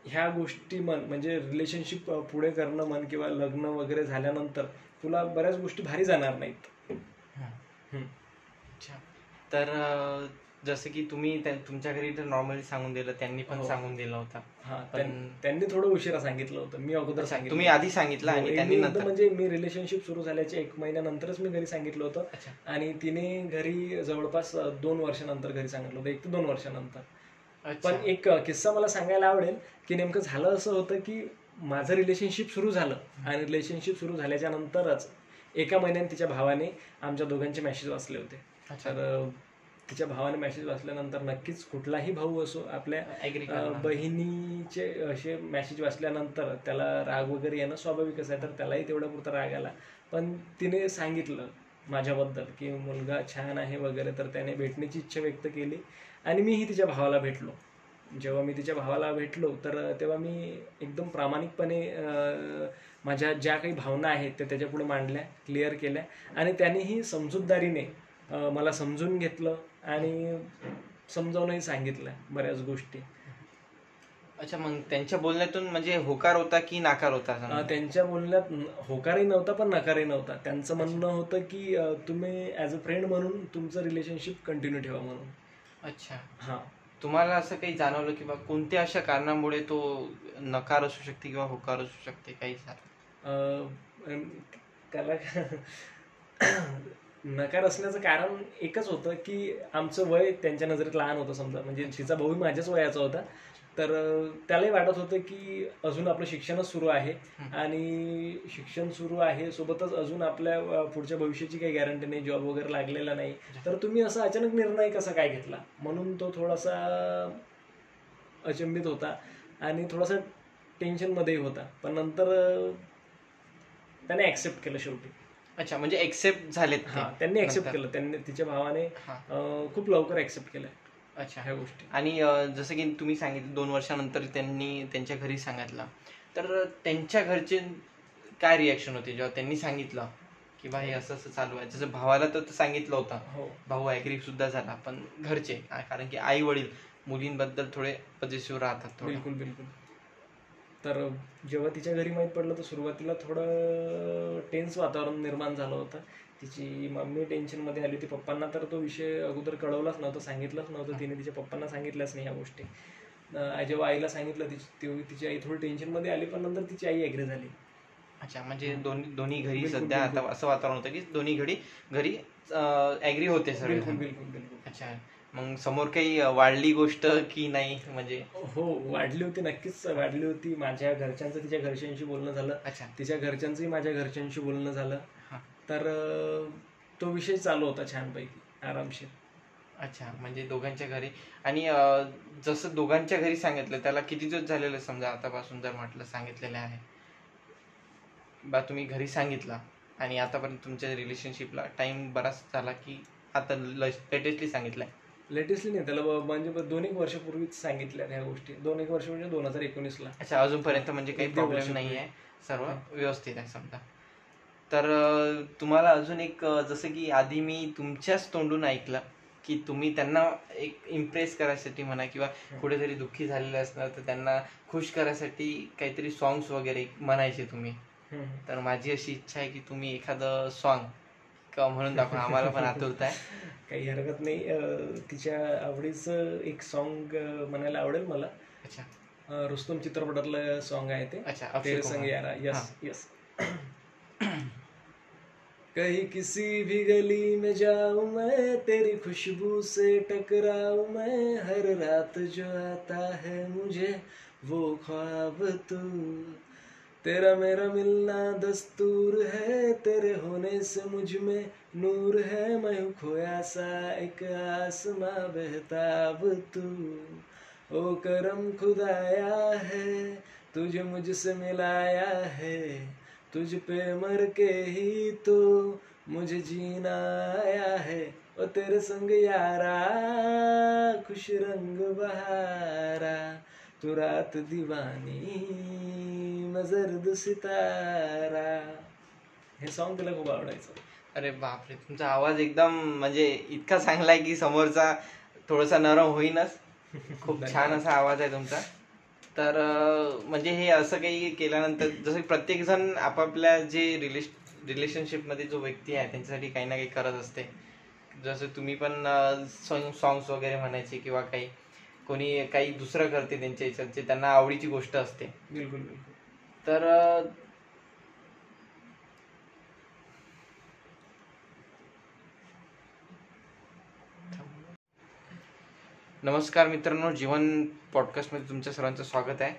ह्या गोष्टी म्हण म्हणजे रिलेशनशिप पुढे करणं म्हण किंवा लग्न वगैरे झाल्यानंतर तुला बऱ्याच गोष्टी भारी जाणार नाहीत. तर जसं की तुम्ही तुमच्या घरी तर नॉर्मली सांगून दिलं त्यांनी पण हो. सांगून दिलं होतं. पण- त्यां- त्यांनी थोडं उशिरा सांगितलं होतं. मी अगोदर सांगितलं तुम्ही आधी सांगितलं हो, आणि त्यांनी नंतर म्हणजे मी रिलेशनशिप सुरू झाल्याच्या एक महिन्यानंतरच मी घरी सांगितलं होतं. आणि तिने घरी जवळपास दोन वर्षानंतर घरी सांगितलं होतं. एक ते दोन वर्षानंतर. पण एक किस्सा मला सांगायला आवडेल की नेमकं झालं असं होतं की माझं रिलेशनशिप सुरू झालं. आणि रिलेशनशिप सुरू झाल्याच्या नंतरच एका महिन्यात तिच्या भावाने आमच्या दोघांचे मेसेज वाचले होते. तर तिच्या भावाने मेसेज वाचल्यानंतर नक्कीच कुठलाही भाऊ असो आपल्या बहिणीचे असे मेसेज वाचल्यानंतर त्याला राग वगैरे येणं स्वाभाविकच आहे तर त्यालाही तेवढा पुरता राग आला. पण तिने सांगितलं माझ्याबद्दल की मुलगा छान आहे वगैरे तर त्याने भेटण्याची इच्छा व्यक्त केली आणि मीही तिच्या भावाला भेटलो. जेव्हा मी तिच्या भावाला भेटलो तर तेव्हा मी एकदम प्रामाणिकपणे माझ्या ज्या काही भावना आहेत त्या त्याच्यापुढे मांडल्या क्लिअर केल्या आणि त्यानेही समजूतदारीने मला समजून घेतलं आणि समजावूनही सांगितलं बऱ्याच गोष्टी. अच्छा मग त्यांच्या बोलण्यातून म्हणजे होकार होता की नाकार होता? त्यांच्या बोलण्यात होकारही नव्हता पण नकारही नव्हता. त्यांचं म्हणणं होतं की तुम्ही ॲज अ फ्रेंड म्हणून तुमचं रिलेशनशिप कंटिन्यू ठेवा म्हणून. अच्छा. हां. तुम्हाला असं काही जाणवलं की बा कोणत्या अशा कारणामुळे तो नकार असू शकते किंवा होकार असू शकते काही त्याला नकार असण्याचं कारण एकच होतं की आमचं वय त्यांच्या नजरेत लहान होतं समजा. म्हणजे तिचा भाऊ माझ्याच वयाचा होता. तर त्यालाही वाटत होतं की अजून आपलं शिक्षणच सुरू आहे. आणि शिक्षण सुरू आहे सोबतच अजून आपल्या पुढच्या भविष्याची काही गॅरंटी नाही जॉब वगैरे लागलेला नाही. तर तुम्ही असा अचानक निर्णय कसा काय घेतला? म्हणून तो थोडासा अचंबित होता आणि थोडासा टेन्शनमध्येही होता. पण नंतर त्याने ऍक्सेप्ट केलं शेवटी. अच्छा म्हणजे एक्सेप्ट झालेत हा त्यांनी ऍक्सेप्ट नंतर. केलं. त्यांनी तिच्या भावाने खूप लवकर ऍक्सेप्ट केलं अच्छा. ह्या गोष्टी. आणि जसं की तुम्ही सांगितलं दोन वर्षानंतर त्यांनी त्यांच्या घरी सांगितलं. तर त्यांच्या घरचे काय रिॲक्शन होते? जेव्हा त्यांनी सांगितलं की बा हे असं असं चालू आहे. जसं भावाला तर सांगितलं होतं. हो. भाऊ ॲग्री सुद्धा झाला. पण घरचे कारण की आई वडील मुलींबद्दल थोडे पजेसिव्ह राहतात बिलकुल बिलकुल. तर जेव्हा तिच्या घरी माहीत पडलं तर सुरुवातीला थोडं टेन्स वातावरण निर्माण झालं होतं. तिची मम्मी टेन्शनमध्ये आली होती. पप्पांना तर तो विषय अगोदर कळवलाच नव्हता सांगितलंच नव्हतं. तिने तिच्या पप्पांना सांगितलंच नाही ह्या गोष्टी. जेव्हा आईला सांगितलं तिची तेव्हा तिची आई थोडी टेन्शनमध्ये आली पण नंतर तिची आई ॲग्री झाली. अच्छा म्हणजे दोन्ही दोन्ही घरी सध्या. आता असं वातावरण होतं की दोन्ही घडी घरी ॲग्री होते बिलकुल बिलकुल बिलकुल. अच्छा. मग समोर काही वाढली गोष्ट की नाही? म्हणजे हो वाढली होती नक्कीच वाढली होती. माझ्या घरच्यांचं तिच्या घरच्यांशी बोलणं झालं. अच्छा. तिच्या घरच्यांचंही माझ्या घरच्यांशी बोलणं झालं. हा. तर तो विषय चालू होता छानपैकी आरामशीर. अच्छा म्हणजे दोघांच्या घरी. आणि जसं दोघांच्या घरी सांगितलं त्याला किती दिवस झालेलं समजा आतापासून जर म्हटलं सांगितलेलं आहे? बा तुम्ही घरी सांगितलं आणि आतापर्यंत तुमच्या रिलेशनशिपला टाइम बराच झाला की आता लेटेस्टली सांगितलंय. लेटेस्टली नाही त्याला म्हणजे दोन एक वर्षापूर्वीच सांगितल्या ह्या गोष्टी. दोन एक वर्ष म्हणजे दोन हजार एकोणीसला. अच्छा अजूनपर्यंत म्हणजे काही प्रॉब्लेम. नाही आहे सर्व व्यवस्थित आहे समजा. तर तुम्हाला अजून एक जसं की आधी मी तुमच्याच तोंडून ऐकलं की तुम्ही त्यांना एक इम्प्रेस करायसाठी म्हणा किंवा कुठेतरी दुःखी झालेले असणार तर त्यांना खुश करायसाठी काहीतरी सॉंग्स वगैरे म्हणायचे तुम्ही. तर माझी अशी इच्छा आहे की तुम्ही एखादं सॉन्ग म्हणून दाखवा आम्हाला पण आतुरता आहे. [LAUGHS] काही हरकत नाही. तिच्या आवडीचं एक सॉन्ग म्हणायला आवडेल मला. अच्छा. रुस्तम चित्रपटातलं सॉन्ग आहे ते. अच्छा तेरे संग यारा. यस. यस [CLEARS THROAT] कहीं किसी भी गली में जाऊँ मैं तेरी खुशबू से टकराऊं मैं हर रात जो आता है मुझे वो ख्वाब तू तेरा मेरा मिलना दस्तूर है, तेरे होने से मुझमें नूर है। मैं खोया सा एक आसमां बेहताब तू। ओ करम खुदाया है, तुझे मुझसे मिलाया है। तुझ पे मर के ही तो मुझे जीना आया है। ओ तेरे संग यारा, खुश रंग बहारा। तू रात दीवानी मैं जर्द सितारा. हे सॉन्ग तिला खूप आवडायचं. अरे बापरे तुमचा आवाज एकदम म्हणजे इतका चांगला आहे की समोरचा थोडासा नरम होईनच. खूप छान असा आवाज आहे तुमचा. तर म्हणजे हे असं काही केल्यानंतर जसं प्रत्येक जण आपापल्या जे रिलेश रिलेशनशिपमध्ये जो व्यक्ती आहे त्यांच्यासाठी काही ना काही करत असते. जसं तुम्ही पण सॉंग्स वगैरे म्हणायचे किंवा काही. कोणी काही दुसरं करते त्यांच्या याच्यात जे त्यांना आवडीची गोष्ट असते. बिलकुल बिलकुल. तर नमस्कार मित्रांनो जीवन पॉडकास्टमध्ये तुमच्या सर्वांचं स्वागत आहे.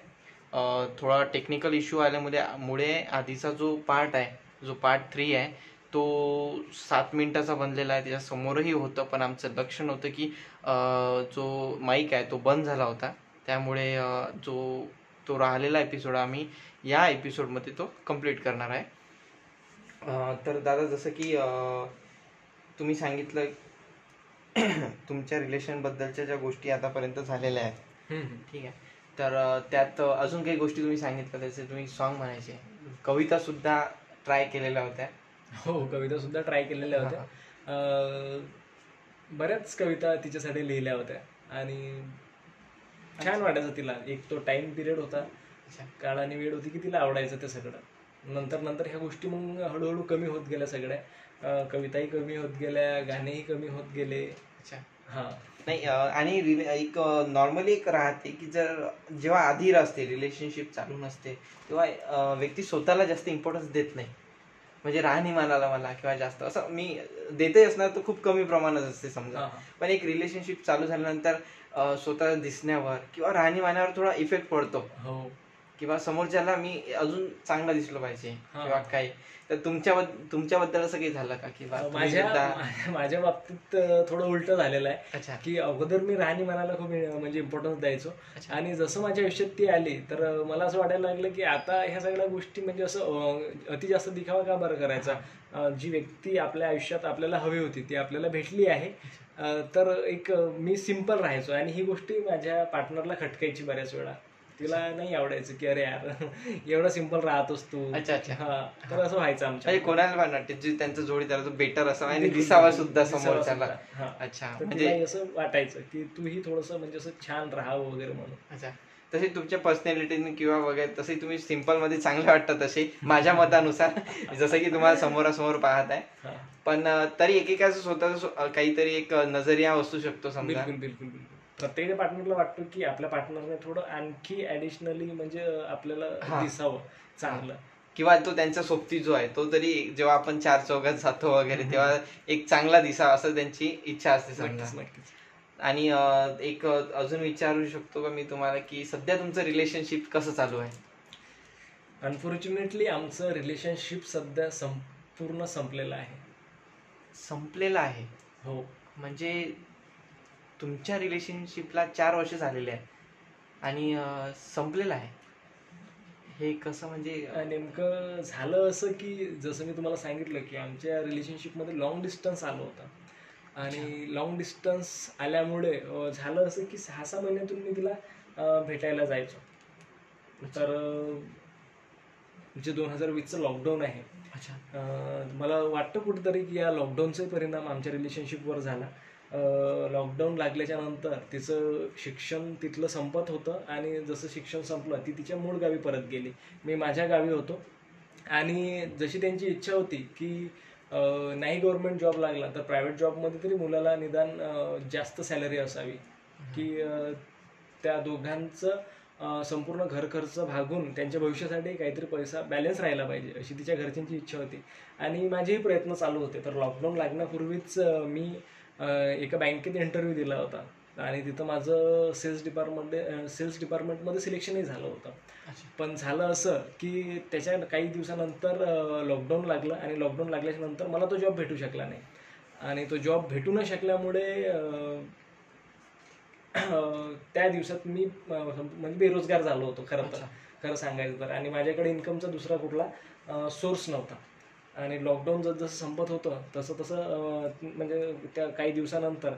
थोडा टेक्निकल इश्यू आल्यामुळे मुळे आधीचा जो पार्ट आहे जो पार्ट थ्री आहे तो सात मिनिटाचा बनलेला आहे त्याच्या समोरही होतं पण आमचं लक्ष नव्हतं की जो माईक आहे तो बंद झाला होता. त्यामुळे जो तो राहिलेला एपिसोड आम्ही या एपिसोडमध्ये तो कंप्लीट करणार आहे. तर दादा जसं की तुम्ही सांगितलं [CLEARS THROAT] तुमच्या रिलेशनबद्दलच्या ज्या गोष्टी आतापर्यंत झालेल्या आहेत. ठीक आहे. तर त्यात अजून काही गोष्टी तुम्ही सांगितलं त्याचे तुम्ही सॉन्ग म्हणायचे. कविता सुद्धा ट्राय केलेल्या होत्या. हो कविता सुद्धा ट्राय केलेल्या होत्या. बऱ्याच कविता तिच्यासाठी लिहिल्या होत्या. आणि छान वाटायचं तिला. एक तो टाइम पिरियड होता. काळ आणि वेळ होती की तिला आवडायचं ते सगळं. नंतर नंतर ह्या गोष्टी मग हळूहळू कमी होत गेल्या सगळ्या. कविताही कमी होत गेल्या गाणेही कमी होत गेले. अच्छा. हा. नाही आणि एक नॉर्मली एक राहते की जर जेव्हा आधी असते रिलेशनशिप चालू नसते तेव्हा व्यक्ती स्वतःला जास्त इम्पॉर्टन्स देत नाही. म्हणजे राहणीमानाला मला किंवा जास्त. असं मी देतही असणार तर खूप कमी प्रमाणात असते समजा. पण एक रिलेशनशिप चालू झाल्यानंतर स्वतः दिसण्यावर किंवा राहणीमानावर थोडा इफेक्ट पडतो. हो. किंवा समोरच्याला मी अजून चांगला दिसलो पाहिजे. किंवा काही. तर तुमच्या तुमच्याबद्दल असं काही झालं का? तुम्ही माझ्या माझ्या बाबतीत थोडं उलट झालेलं आहे. की अगोदर मी राहणीमानाला खूप अं, म्हणजे इम्पॉर्टन्स द्यायचो. आणि जसं माझ्या आयुष्यात ती आली तर मला असं वाटायला लागलं की आता ह्या सगळ्या गोष्टी म्हणजे असं अति जास्त दिखावा का बरं करायचा? जी व्यक्ती आपल्या आयुष्यात आपल्याला हवी होती ती आपल्याला भेटली आहे. तर एक मी सिंपल राहायचो. आणि ही गोष्टी माझ्या पार्टनरला खटकायची बऱ्याच वेळा. तिला नाही आवडायचं की अरे यार एवढा सिंपल राहतोस तू अच्छा, अच्छा. हा तर असं व्हायचं म्हणजे आमच्या कोणाला पण वाटते जे त्यांचा जोडीदार बेटर असावा आणि दिसावा. सुद्धा समोरच्याला. अच्छा म्हणजे असं वाटायचं की तूही थोडस म्हणजे असं छान राहावं वगैरे म्हणून अच्छा तसे तुमच्या पर्सनॅलिटीने किंवा वगैरे तसे तुम्ही सिंपलमध्ये चांगले वाटतात तसे माझ्या मतानुसार [LAUGHS] जसं की तुम्हाला समोरासमोर पाहत आहे. पण तरी एकेकाचं स्वतःच काहीतरी एक नजरिया असू शकतो समजा बिलकुल बिलकुल प्रत्येक पार्टनरला वाटतो की आपल्या पार्टनरने थोडं आणखी ऍडिशनली म्हणजे आपल्याला. दिसावं चांगलं. किंवा तो त्यांचा सोबती जो आहे तो तरी जेव्हा आपण चार चौघात जातो वगैरे तेव्हा एक चांगला दिसा असं त्यांची इच्छा असते समजा. आणि एक अजून विचारू शकतो का मी तुम्हाला की सध्या तुमचं रिलेशनशिप कसं चालू आहे? अनफॉर्च्युनेटली आमचं रिलेशनशिप सध्या संपूर्ण संपलेलं आहे. संपलेलं आहे. हो. म्हणजे तुमच्या रिलेशनशिपला चार वर्ष झालेले आहे आणि संपलेलं आहे. हे कसं म्हणजे नेमकं झालं असं की जसं मी तुम्हाला सांगितलं की आमच्या रिलेशनशिपमध्ये लॉंग डिस्टन्स आलं होतं. आणि लॉंग डिस्टन्स आल्यामुळे झालं असं की सहा सहा महिन्यातून मी तिला भेटायला जायचो. तर जे दोन हजार वीसचं लॉकडाऊन आहे. अच्छा. मला वाटतं कुठेतरी की या लॉकडाऊनचाही परिणाम आमच्या रिलेशनशिपवर झाला. लॉकडाऊन लागल्याच्या नंतर तिचं शिक्षण तिथलं संपत होतं आणि जसं शिक्षण संपलं ती तिच्या मूळ गावी परत गेली. मी माझ्या गावी होतो. आणि जशी त्यांची इच्छा होती की नाही गव्हर्नमेंट जॉब लागला तर प्रायव्हेट जॉबमध्ये तरी मुलाला निदान जास्त सॅलरी असावी. की त्या दोघांचं संपूर्ण घर खर्च भागून त्यांच्या भविष्यासाठी काहीतरी पैसा बॅलन्स राहिला पाहिजे अशी तिच्या घरच्यांची इच्छा होती. आणि माझेही प्रयत्न चालू होते. तर लॉकडाऊन लागण्यापूर्वीच मी एका बँकेत इंटरव्ह्यू दिला होता. आणि तिथं माझं सेल्स डिपार्टमेंट सेल्स डिपार्टमेंटमध्ये सिलेक्शनही झालं होतं. पण झालं असं की त्याच्या काही दिवसानंतर लॉकडाऊन लागलं आणि लॉकडाऊन लागल्याच्या नंतर मला तो जॉब भेटू शकला नाही. आणि तो जॉब भेटू न शकल्यामुळे त्या दिवसात मी म्हणजे बेरोजगार झालो होतो खरं तर. खरं सांगायचं तर. आणि माझ्याकडे इन्कमचा दुसरा कुठला सोर्स नव्हता. आणि लॉकडाऊन जसं जसं संपत होतं तसं तसं म्हणजे त्या काही दिवसानंतर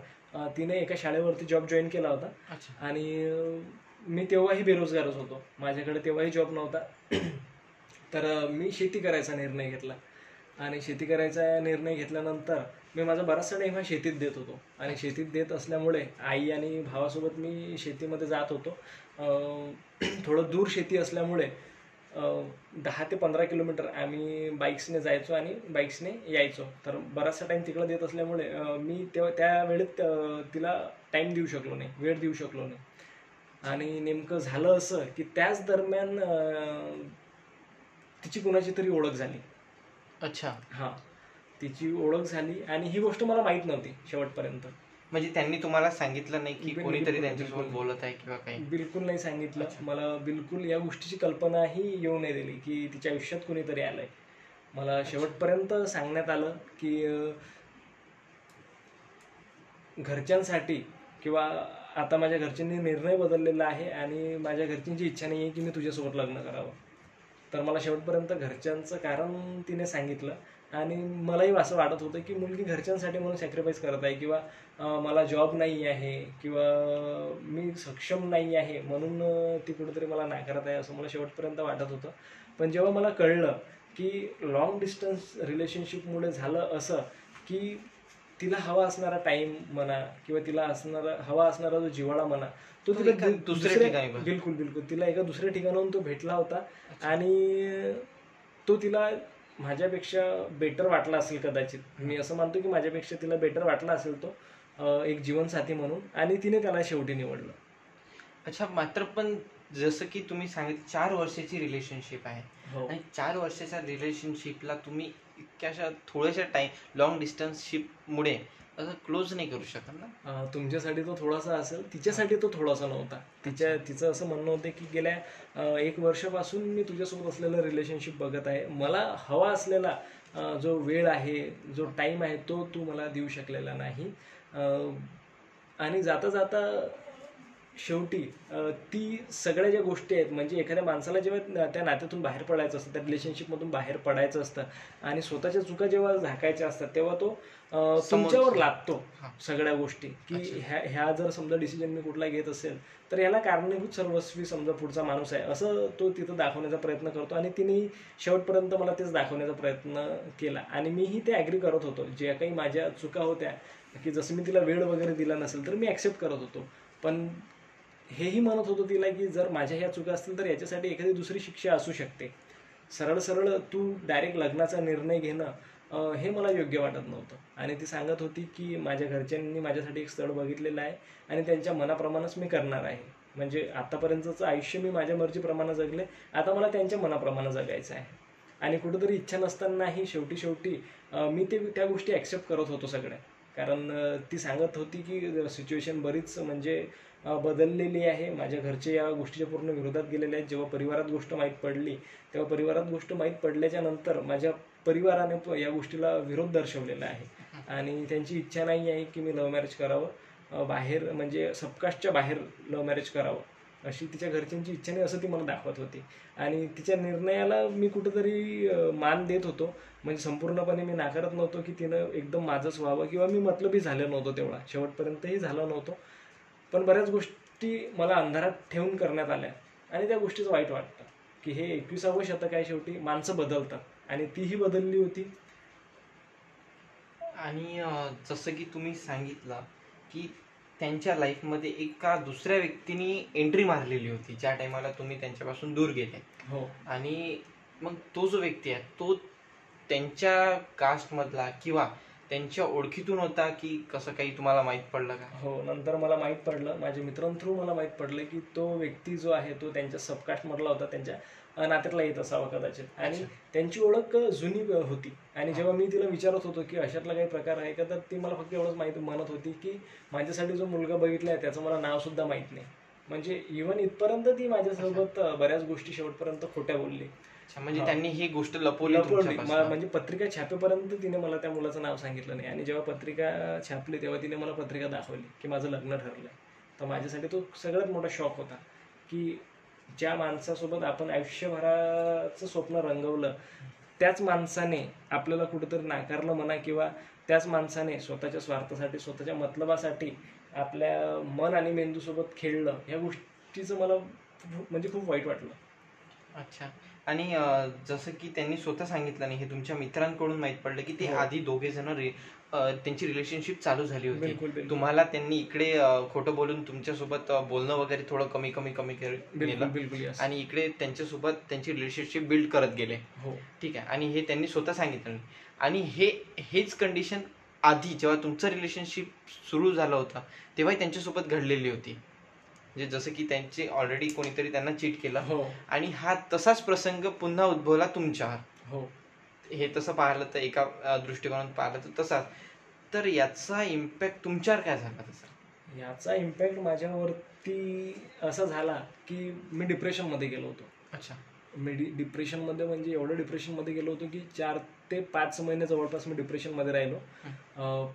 तिने एका शाळेवरती जॉब जॉईन केला होता. आणि मी तेव्हाही बेरोजगारच होतो. माझ्याकडे तेव्हाही जॉब नव्हता. तर मी शेती करायचा निर्णय घेतला. आणि शेती करायचा निर्णय घेतल्यानंतर मी माझा बराचसा टाईम हा शेतीत देत होतो. आणि शेतीत देत असल्यामुळे आई आणि भावासोबत मी शेतीमध्ये जात होतो. थोडं दूर शेती असल्यामुळे दहा ते पंधरा किलोमीटर आम्ही बाईक्सने जायचो आणि बाईक्सने यायचो. तर बराचसा टाईम तिकडं देत असल्यामुळे मी तेव्हा त्या वेळेत तिला टाईम देऊ शकलो नाही वेळ देऊ शकलो नाही. आणि नेमकं झालं असं की त्याच दरम्यान तिची कुणाची तरी ओळख झाली. अच्छा. हां. तिची ओळख झाली आणि ही गोष्ट मला माहीत नव्हती शेवटपर्यंत. म्हणजे त्यांनी तुम्हाला सांगितलं नाही की कोणीतरी त्यांच्यासोबत. बोलत आहे किंवा काही. बिलकुल नाही सांगितलं. मला बिलकुल या गोष्टीची कल्पनाही येऊ नाही दिली की तिच्या आयुष्यात कोणीतरी आलंय. मला शेवटपर्यंत सांगण्यात आलं की घरच्यांसाठी किंवा आता माझ्या घरच्यांनी निर्णय बदललेला आहे आणि माझ्या घरच्यांची इच्छा नाही आहे की मी तुझ्यासोबत लग्न करावं. तर मला शेवटपर्यंत घरच्यांचं कारण तिने सांगितलं. आणि मलाही असं वाटत होतं की मुलगी घरच्यांसाठी म्हणून सॅक्रिफाईस करत आहे किंवा मला जॉब नाही आहे किंवा मी सक्षम नाही आहे म्हणून ती कुठेतरी मला नाकारत आहे असं मला शेवटपर्यंत वाटत होतं. पण जेव्हा मला कळलं की लॉंग डिस्टन्स रिलेशनशिपमुळे झालं असं की तिला हवा असणारा टाइम म्हणा किंवा तिला असणारा हवा असणारा जो जिव्हाळा म्हणा तो तिला दुसऱ्या ठिकाणी बिलकुल बिलकुल. तिला एका दुसऱ्या ठिकाणाहून तो भेटला होता आणि तो तिला माझ्यापेक्षा बेटर वाटला असेल कदाचित. मी असं मानतो की माझ्यापेक्षा तिला बेटर वाटला असेल तो एक जीवनसाथी म्हणून. आणि तिने त्याला शेवटी निवडलं. अच्छा मात्र पण जसं की तुम्ही सांगितलं चार वर्षाची रिलेशनशिप आहे. हो. आणि चार वर्षाच्या रिलेशनशिपला तुम्ही इतक्याशा थोड्याशा टाइम लॉंग डिस्टन्सशिपमुळे असं क्लोज नाही करू शकत ना? तुमच्यासाठी तो थोडासा असेल तिच्यासाठी तो थोडासा नव्हता. तिच्या तिचं असं म्हणणं होतं की गेल्या एक वर्षापासून मी तुझ्यासोबत असलेलं रिलेशनशिप बघत आहे. मला हवा असलेला जो वेळ आहे जो टाईम आहे तो तू मला देऊ शकलेला नाही. आणि जाता जाता शेवटी ती सगळ्या ज्या गोष्टी आहेत म्हणजे एखाद्या माणसाला जेव्हा त्या नात्यातून बाहेर पडायचं असतं त्या रिलेशनशिपमधून बाहेर पडायचं असतं आणि स्वतःच्या चुका जेव्हा झाकायच्या असतात तेव्हा तो तुमच्यावर लागतो. सगळ्या गोष्टी. की. ह्या ह्या जर समजा डिसिजन मी कुठला घेत असेल तर याला कारणीभूत सर्वस्वी समजा पुढचा माणूस आहे असं तो तिथं दाखवण्याचा प्रयत्न करतो. आणि तिने शेवटपर्यंत मला तेच दाखवण्याचा प्रयत्न केला. आणि मीही ते ॲग्री करत होतो. ज्या काही माझ्या चुका होत्या की जसं मी तिला वेळ वगैरे दिला नसेल तर मी ॲक्सेप्ट करत होतो. पण हेही म्हणत होतो तिला की जर माझ्या ह्या चुका असतील तर याच्यासाठी एखादी दुसरी शिक्षा असू शकते. सरळ सरळ तू डायरेक्ट लग्नाचा निर्णय घेणं हे मला योग्य वाटत नव्हतं. आणि ती सांगत होती की माझ्या घरच्यांनी माझ्यासाठी एक स्थळ बघितलेलं आहे आणि त्यांच्या मनाप्रमाणेच मी करणार आहे. म्हणजे आतापर्यंतचं आयुष्य मी माझ्या मर्जीप्रमाणे जगले आता मला त्यांच्या मनाप्रमाणे जगायचं आहे. आणि कुठेतरी इच्छा नसतानाही शेवटी शेवटी मी ते त्या गोष्टी ॲक्सेप्ट करत होतो सगळ्या. कारण ती सांगत होती की सिच्युएशन बरीच म्हणजे बदललेली आहे. माझ्या घरचे या गोष्टीच्या पूर्ण विरोधात गेलेले आहेत. जेव्हा परिवारात गोष्ट माहीत पडली तेव्हा परिवारात गोष्ट माहीत पडल्याच्या नंतर माझ्या परिवाराने या गोष्टीला विरोध दर्शवलेला आहे. आणि त्यांची इच्छा नाही आहे की मी लव्ह मॅरेज करावं. बाहेर म्हणजे सबकास्टच्या बाहेर लव्ह मॅरेज करावं. अशी तिच्या घरच्यांची इच्छा नाही असं ती मला दाखवत होती. आणि तिच्या निर्णयाला मी कुठंतरी मान देत होतो. म्हणजे संपूर्णपणे मी नाकारत नव्हतो की तिनं एकदम माझंच व्हावं किंवा मी मतलबी झालं नव्हतो तेवढा. शेवटपर्यंतही झालं नव्हतो. पण बऱ्याच गोष्टी मला अंधारात ठेवून करण्यात आल्या. आणि त्या गोष्टीचं वाईट वाटतं. की हे एकविसावं शतक आहे शेवटी. माणसं बदलतात. आणि तीही बदलली होती. आणि जसं की तुम्ही सांगितलं की त्यांच्या लाईफमध्ये एका दुसऱ्या व्यक्तीने एंट्री मारलेली होती ज्या टायमाला तुम्ही त्यांच्यापासून दूर गेले. हो. आणि मग तो जो व्यक्ती आहे तो त्यांच्या कास्टमधला किंवा त्यांच्या ओळखीतून होता की कसं काही तुम्हाला माहीत पडलं का? हो नंतर मला माहीत पडलं. माझ्या मित्रांथ्रू मला माहीत पडलं की तो व्यक्ती जो आहे तो त्यांच्या सबकास्टमधला होता त्यांच्या नात्यातला येत असावा कदाचित. आणि. त्यांची ओळख जुनी होती. आणि जेव्हा मी तिला विचारत होतो की अशातला काही प्रकार आहे का तर ती मला फक्त एवढंच माहिती म्हणत होती की माझ्यासाठी जो मुलगा बघितला आहे त्याचं मला नाव सुद्धा माहीत नाही. म्हणजे इव्हन इथपर्यंत ती माझ्यासोबत बऱ्याच गोष्टी शेवटपर्यंत खोट्या बोलली. म्हणजे. त्यांनी ही गोष्ट लपवली म्हणजे पत्रिका छापेपर्यंत तिने मला त्या मुलाचं नाव सांगितलं नाही. आणि जेव्हा पत्रिका छापली तेव्हा तिने मला पत्रिका दाखवली की माझं लग्न ठरलंय. तर माझ्यासाठी तो सगळ्यात मोठा शॉक होता की ज्या माणसासोबत आपण आयुष्यभराचं स्वप्न रंगवलं त्याच माणसाने आपल्याला कुठेतरी नाकारलं म्हणा किंवा त्याच माणसाने स्वतःच्या स्वार्थासाठी स्वतःच्या मतलबासाठी आपल्या मन आणि मेंदूसोबत खेळलं ह्या गोष्टीचं मला म्हणजे खूप वाईट वाटलं अच्छा आणि जसं की त्यांनी स्वतः सांगितलं नाही हे तुमच्या मित्रांकडून माहीत पडलं की ते हो. आधी दोघे जण त्यांची रिलेशनशिप चालू झाली होती. तुम्हाला त्यांनी इकडे खोटं बोलून तुमच्यासोबत बोलणं वगैरे थोडं कमी कमी कमी केलं. आणि इकडे त्यांच्यासोबत त्यांची रिलेशनशिप बिल्ड करत गेले. हो. ठीक आहे. आणि हे त्यांनी स्वतः सांगितलं. आणि हे हेच कंडिशन आधी जेव्हा तुमचं रिलेशनशिप सुरू झालं होतं तेव्हाही त्यांच्यासोबत घडलेली होती. म्हणजे जसं की त्यांचे ऑलरेडी कोणीतरी त्यांना चीट केलं. हो. आणि हा तसाच प्रसंग पुन्हा उद्भवला तुमच्यावर हो. हे तसं पाहिलं तर एका दृष्टिकोनात पाहिलं तर तसाच. तर याचा इम्पॅक्ट तुमच्यावर काय झाला तसा याचा इम्पॅक्ट माझ्यावरती असा झाला की मी डिप्रेशनमध्ये गेलो होतो. अच्छा. मी डि डिप्रेशनमध्ये म्हणजे एवढं डिप्रेशनमध्ये गेलो होतो की चार ते पाच महिने जवळपास मी डिप्रेशनमध्ये राहिलो.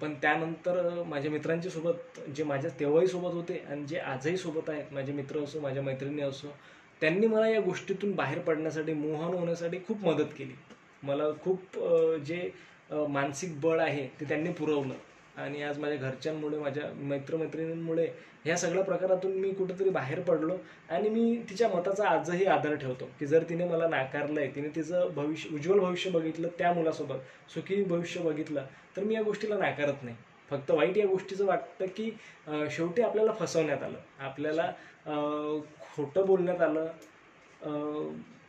पण त्यानंतर माझ्या मित्रांच्या सोबत जे माझ्या तेव्हाही सोबत होते आणि जे आजही सोबत आहेत माझे मित्र असो माझ्या मैत्रिणी असो त्यांनी मला या गोष्टीतून बाहेर पडण्यासाठी मोहन होण्यासाठी खूप मदत केली. मला खूप जे मानसिक बळ आहे ते त्यांनी पुरवलं आणि आज माझ्या घरच्यांमुळे माझ्या मित्रमैत्रिणींमुळे ह्या सगळ्या प्रकारातून मी कुठेतरी बाहेर पडलो आणि मी तिच्या मताचा आजही आदर ठेवतो की जर तिने मला नाकारलंय तिने तिचं भविष्य उज्ज्वल भविष्य बघितलं त्या मुलासोबत सुखी भविष्य बघितलं तर मी या गोष्टीला नाकारत नाही. फक्त वाईट या गोष्टीचं वाटतं की शेवटी आपल्याला फसवण्यात आलं. आपल्याला खोटं बोलण्यात आलं.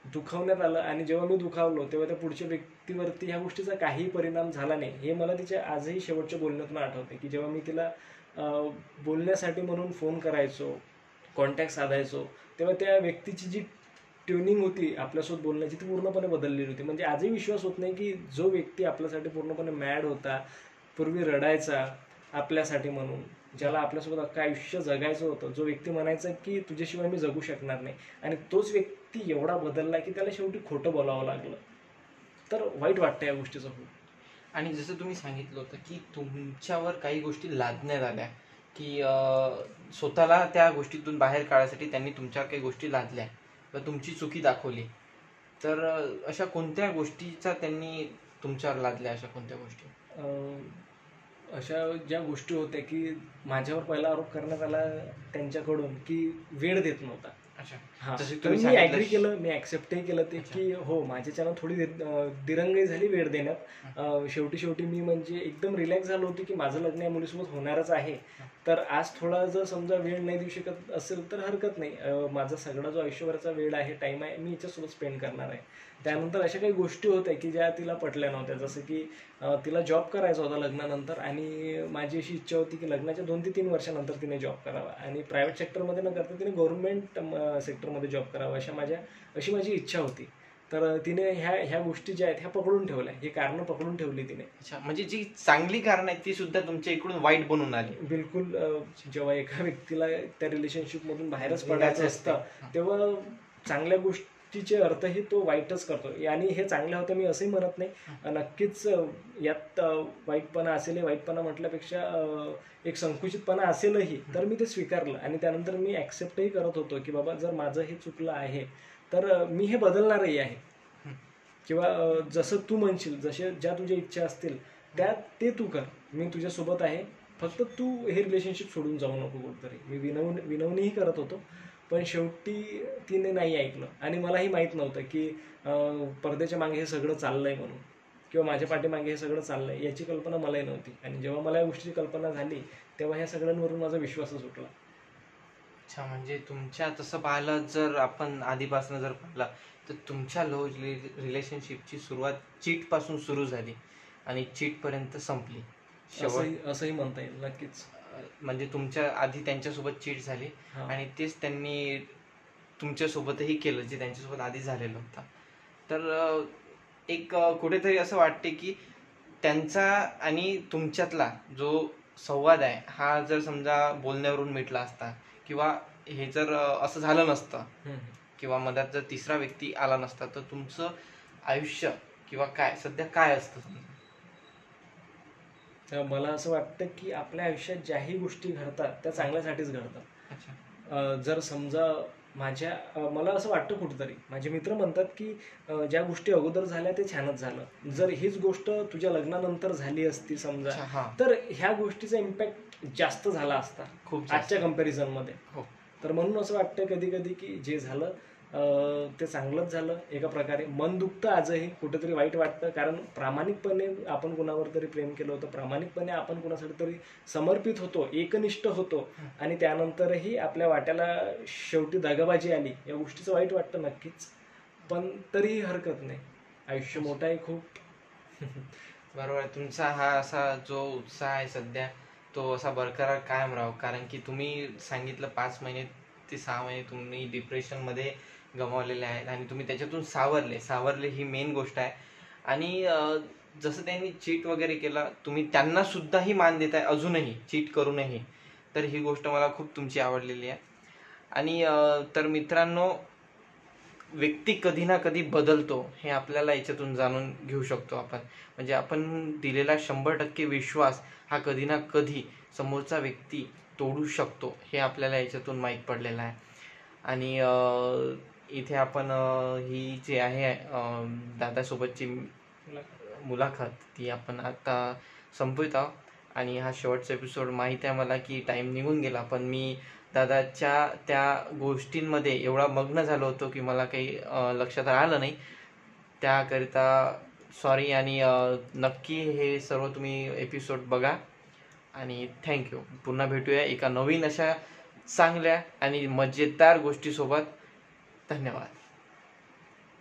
दुखावण्यात आलं आणि जेव्हा मी दुखावलो तेव्हा त्या पुढच्या व्यक्तीवरती ह्या गोष्टीचा काही परिणाम झाला नाही. हे मला तिच्या आजही शेवटच्या बोलण्यातून आठवते की जेव्हा मी तिला बोलण्यासाठी म्हणून फोन करायचो कॉन्टॅक्ट साधायचो तेव्हा त्या व्यक्तीची जी ट्युनिंग होती आपल्यासोबत बोलण्याची ती पूर्णपणे बदललेली होती. म्हणजे आजही विश्वास होत नाही की जो व्यक्ती आपल्यासाठी पूर्णपणे मॅड होता पूर्वी रडायचा आपल्यासाठी म्हणून ज्याला आपल्यासोबत अख्खं आयुष्य जगायचं होतं जो व्यक्ती म्हणायचा की तुझ्याशिवाय मी जगू शकणार नाही. आणि तोच व्यक्ती एवढा बदलला की त्याला शेवटी खोटं बोलावं लागलं. तर वाईट वाटतं या गोष्टीचं खूप. आणि जसं तुम्ही सांगितलं होतं की तुमच्यावर काही गोष्टी लादण्यात आल्या की स्वतःला त्या गोष्टीतून बाहेर काढण्यासाठी त्यांनी तुमच्या काही गोष्टी लादल्या व तुमची चुकी दाखवली. तर अशा कोणत्या गोष्टीचा त्यांनी तुमच्यावर लादल्या अशा कोणत्या गोष्टी? अशा ज्या गोष्टी होत्या की माझ्यावर पहिला आरोप करण्यात आला त्यांच्याकडून की वेळ देत नव्हता. हा. जसं तर तुम्ही मी सांगितलं- ऍग्री केलं मी ऍक्सेप्टही केलं ते अच्छा. की हो माझ्याच्यानं थोडी दि- दिरंगाई झाली वेळ देण्यात. अं, शेवटी शेवटी मी म्हणजे एकदम रिलॅक्स झालो होतो की माझं लग्न या मुलीसोबत होणारच आहे. तर आज थोडा जर समजा वेळ नाही देऊ शकत असेल तर हरकत नाही. माझा सगळा जो आयुष्यभराचा वेळ आहे टाईम आहे मी हिच्यासोबत स्पेंड करणार आहे. त्यानंतर अशा काही गोष्टी होत्या की ज्या तिला पटल्या नव्हत्या. जसं की तिला जॉब करायचा होता लग्नानंतर आणि माझी अशी इच्छा होती की लग्नाच्या दोन ते तीन वर्षानंतर तिने जॉब करावा आणि प्रायव्हेट सेक्टरमध्ये न करता तिने गव्हर्नमेंट सेक्टरमध्ये जॉब करावा अशा माझ्या अशी माझी इच्छा होती. तर तिने ह्या ह्या गोष्टी ज्या आहेत ह्या पकडून ठेवल्या. ही कारणं पकडून ठेवली तिने. अच्छा म्हणजे जी चांगली कारण आहे ती सुद्धा तुमच्या इकडून वाईट बनून आली. बिलकुल अ, जेव्हा एका व्यक्तीला त्या रिलेशनशिप मधून बाहेरच पडायचं असते. तेव्हा चांगल्या गोष्टीचे अर्थही तो वाईटच करतो. आणि हे चांगलं होतं मी असंही म्हणत नाही. नक्कीच अ, यात अ, वाईटपणा असेल हे वाईटपणा म्हटल्यापेक्षा अ, एक संकुचितपणा असेलही तर मी ते स्वीकारलं. आणि त्यानंतर मी ॲक्सेप्टही करत होतो की बाबा जर माझं हे चुकलं आहे तर मी हे बदलणारही आहे. किंवा जसं तू म्हणशील जसे ज्या तुझ्या इच्छा असतील त्या ते तू कर. मी तुझ्यासोबत आहे. फक्त तू हे रिलेशनशिप सोडून जाऊ नको कुठतरी. मी विनवून विनवणीही करत होतो. पण शेवटी तिने नाही ऐकलं. आणि मलाही माहीत नव्हतं की पडद्याच्या मागे हे सगळं चाललंय म्हणून. किंवा माझ्या पाठीमागे हे सगळं चाललंय. याची कल्पना मलाही नव्हती. आणि जेव्हा मला या गोष्टीची कल्पना झाली तेव्हा ह्या सगळ्यांवरून माझा विश्वासच उठला. अच्छा म्हणजे तुमच्या तसं पाहिलं जर आपण आधीपासून जर पाहिलं तर तुमच्या लो रिलेशनशिपची सुरुवात चीटपासून सुरू झाली आणि चीट पर्यंत संपली. शेवट असंही म्हणता येईल नक्कीच. म्हणजे तुमच्या आधी त्यांच्यासोबत चीट झाली. आणि तेच त्यांनी तुमच्यासोबतही केलं जे त्यांच्यासोबत आधी झालेलं होतं. तर एक कुठेतरी असं वाटते की त्यांचा आणि तुमच्यातला जो संवाद आहे हा जर समजा बोलण्यावरून मिटला असता किंवा हे जर असं झालं नसतं. किंवा मधात जर तिसरा व्यक्ती आला नसता तर तुमचं आयुष्य किंवा काय सध्या काय असतं? मला असं वाटतं की आपल्या आयुष्यात ज्याही गोष्टी घडतात त्या चांगल्यासाठीच घडतात. जर समजा माझ्या मला असं वाटतं कुठेतरी माझे मित्र म्हणतात की ज्या गोष्टी अगोदर झाल्या ते छानच झालं जर हीच गोष्ट तुझ्या लग्नानंतर झाली असती समजा तर ह्या गोष्टीचा इम्पॅक्ट जास्त झाला असता खूप. आजच्या कंपॅरिझनमध्ये हो. तर म्हणून असं वाटतं कधी कधी की जे झालं ते चांगलंच झालं. एका प्रकारे मन दुखतं आजही कुठेतरी वाईट वाटतं. कारण प्रामाणिकपणे आपण कुणावर तरी प्रेम केलं होतं प्रामाणिकपणे आपण कुणासाठी तरी समर्पित होतो एकनिष्ठ होतो. आणि त्यानंतरही आपल्या वाट्याला शेवटी दगाबाजी आली. या गोष्टीचं वाईट वाटतं नक्कीच पण तरीही हरकत नाही. आयुष्य मोठं आहे खूप. बरोबर आहे. तुमचा हा असा जो उत्साह आहे सध्या तो असा बरकरार कायम राहो. कारण की तुम्ही सांगितलं पाच महिने ते सहा महिने तुम्ही डिप्रेशनमध्ये गमावलेले आहेत आणि तुम्ही त्याच्यातून सावरले. सावरले ही मेन गोष्ट आहे. आणि जसं त्यांनी चीट वगैरे केला तुम्ही त्यांना सुद्धाही मान आहे अजूनही चीट करूनही तर ही गोष्ट मला खूप तुमची आवडलेली आहे. आणि तर मित्रांनो व्यक्ती कधी ना कधी बदलतो हे आपल्याला याच्यातून जाणून घेऊ शकतो आपण. म्हणजे आपण दिलेला शंभर टक्के विश्वास हा कधी ना कधी समोरचा व्यक्ती तोडू शकतो हे आपल्याला याच्यातून माहीत पडलेलं आहे. आणि इथे आपण ही जी आहे दादासोबतची मुलाखत ती आपण आता संपवित आहोत. आणि हा शेवटचा एपिसोड माहीत आहे मला की टाईम निघून गेला पण मी दादाच्या त्या गोष्टींमध्ये एवढा मग्न झालो होतो की मला काही लक्षात आलं नाही. त्याकरिता सॉरी आणि नक्की हे सर्व तुम्ही एपिसोड बघा. आणि थँक्यू पुन्हा भेटूया एका नवीन अशा चांगल्या आणि मजेदार गोष्टीसोबत. धन्यवाद.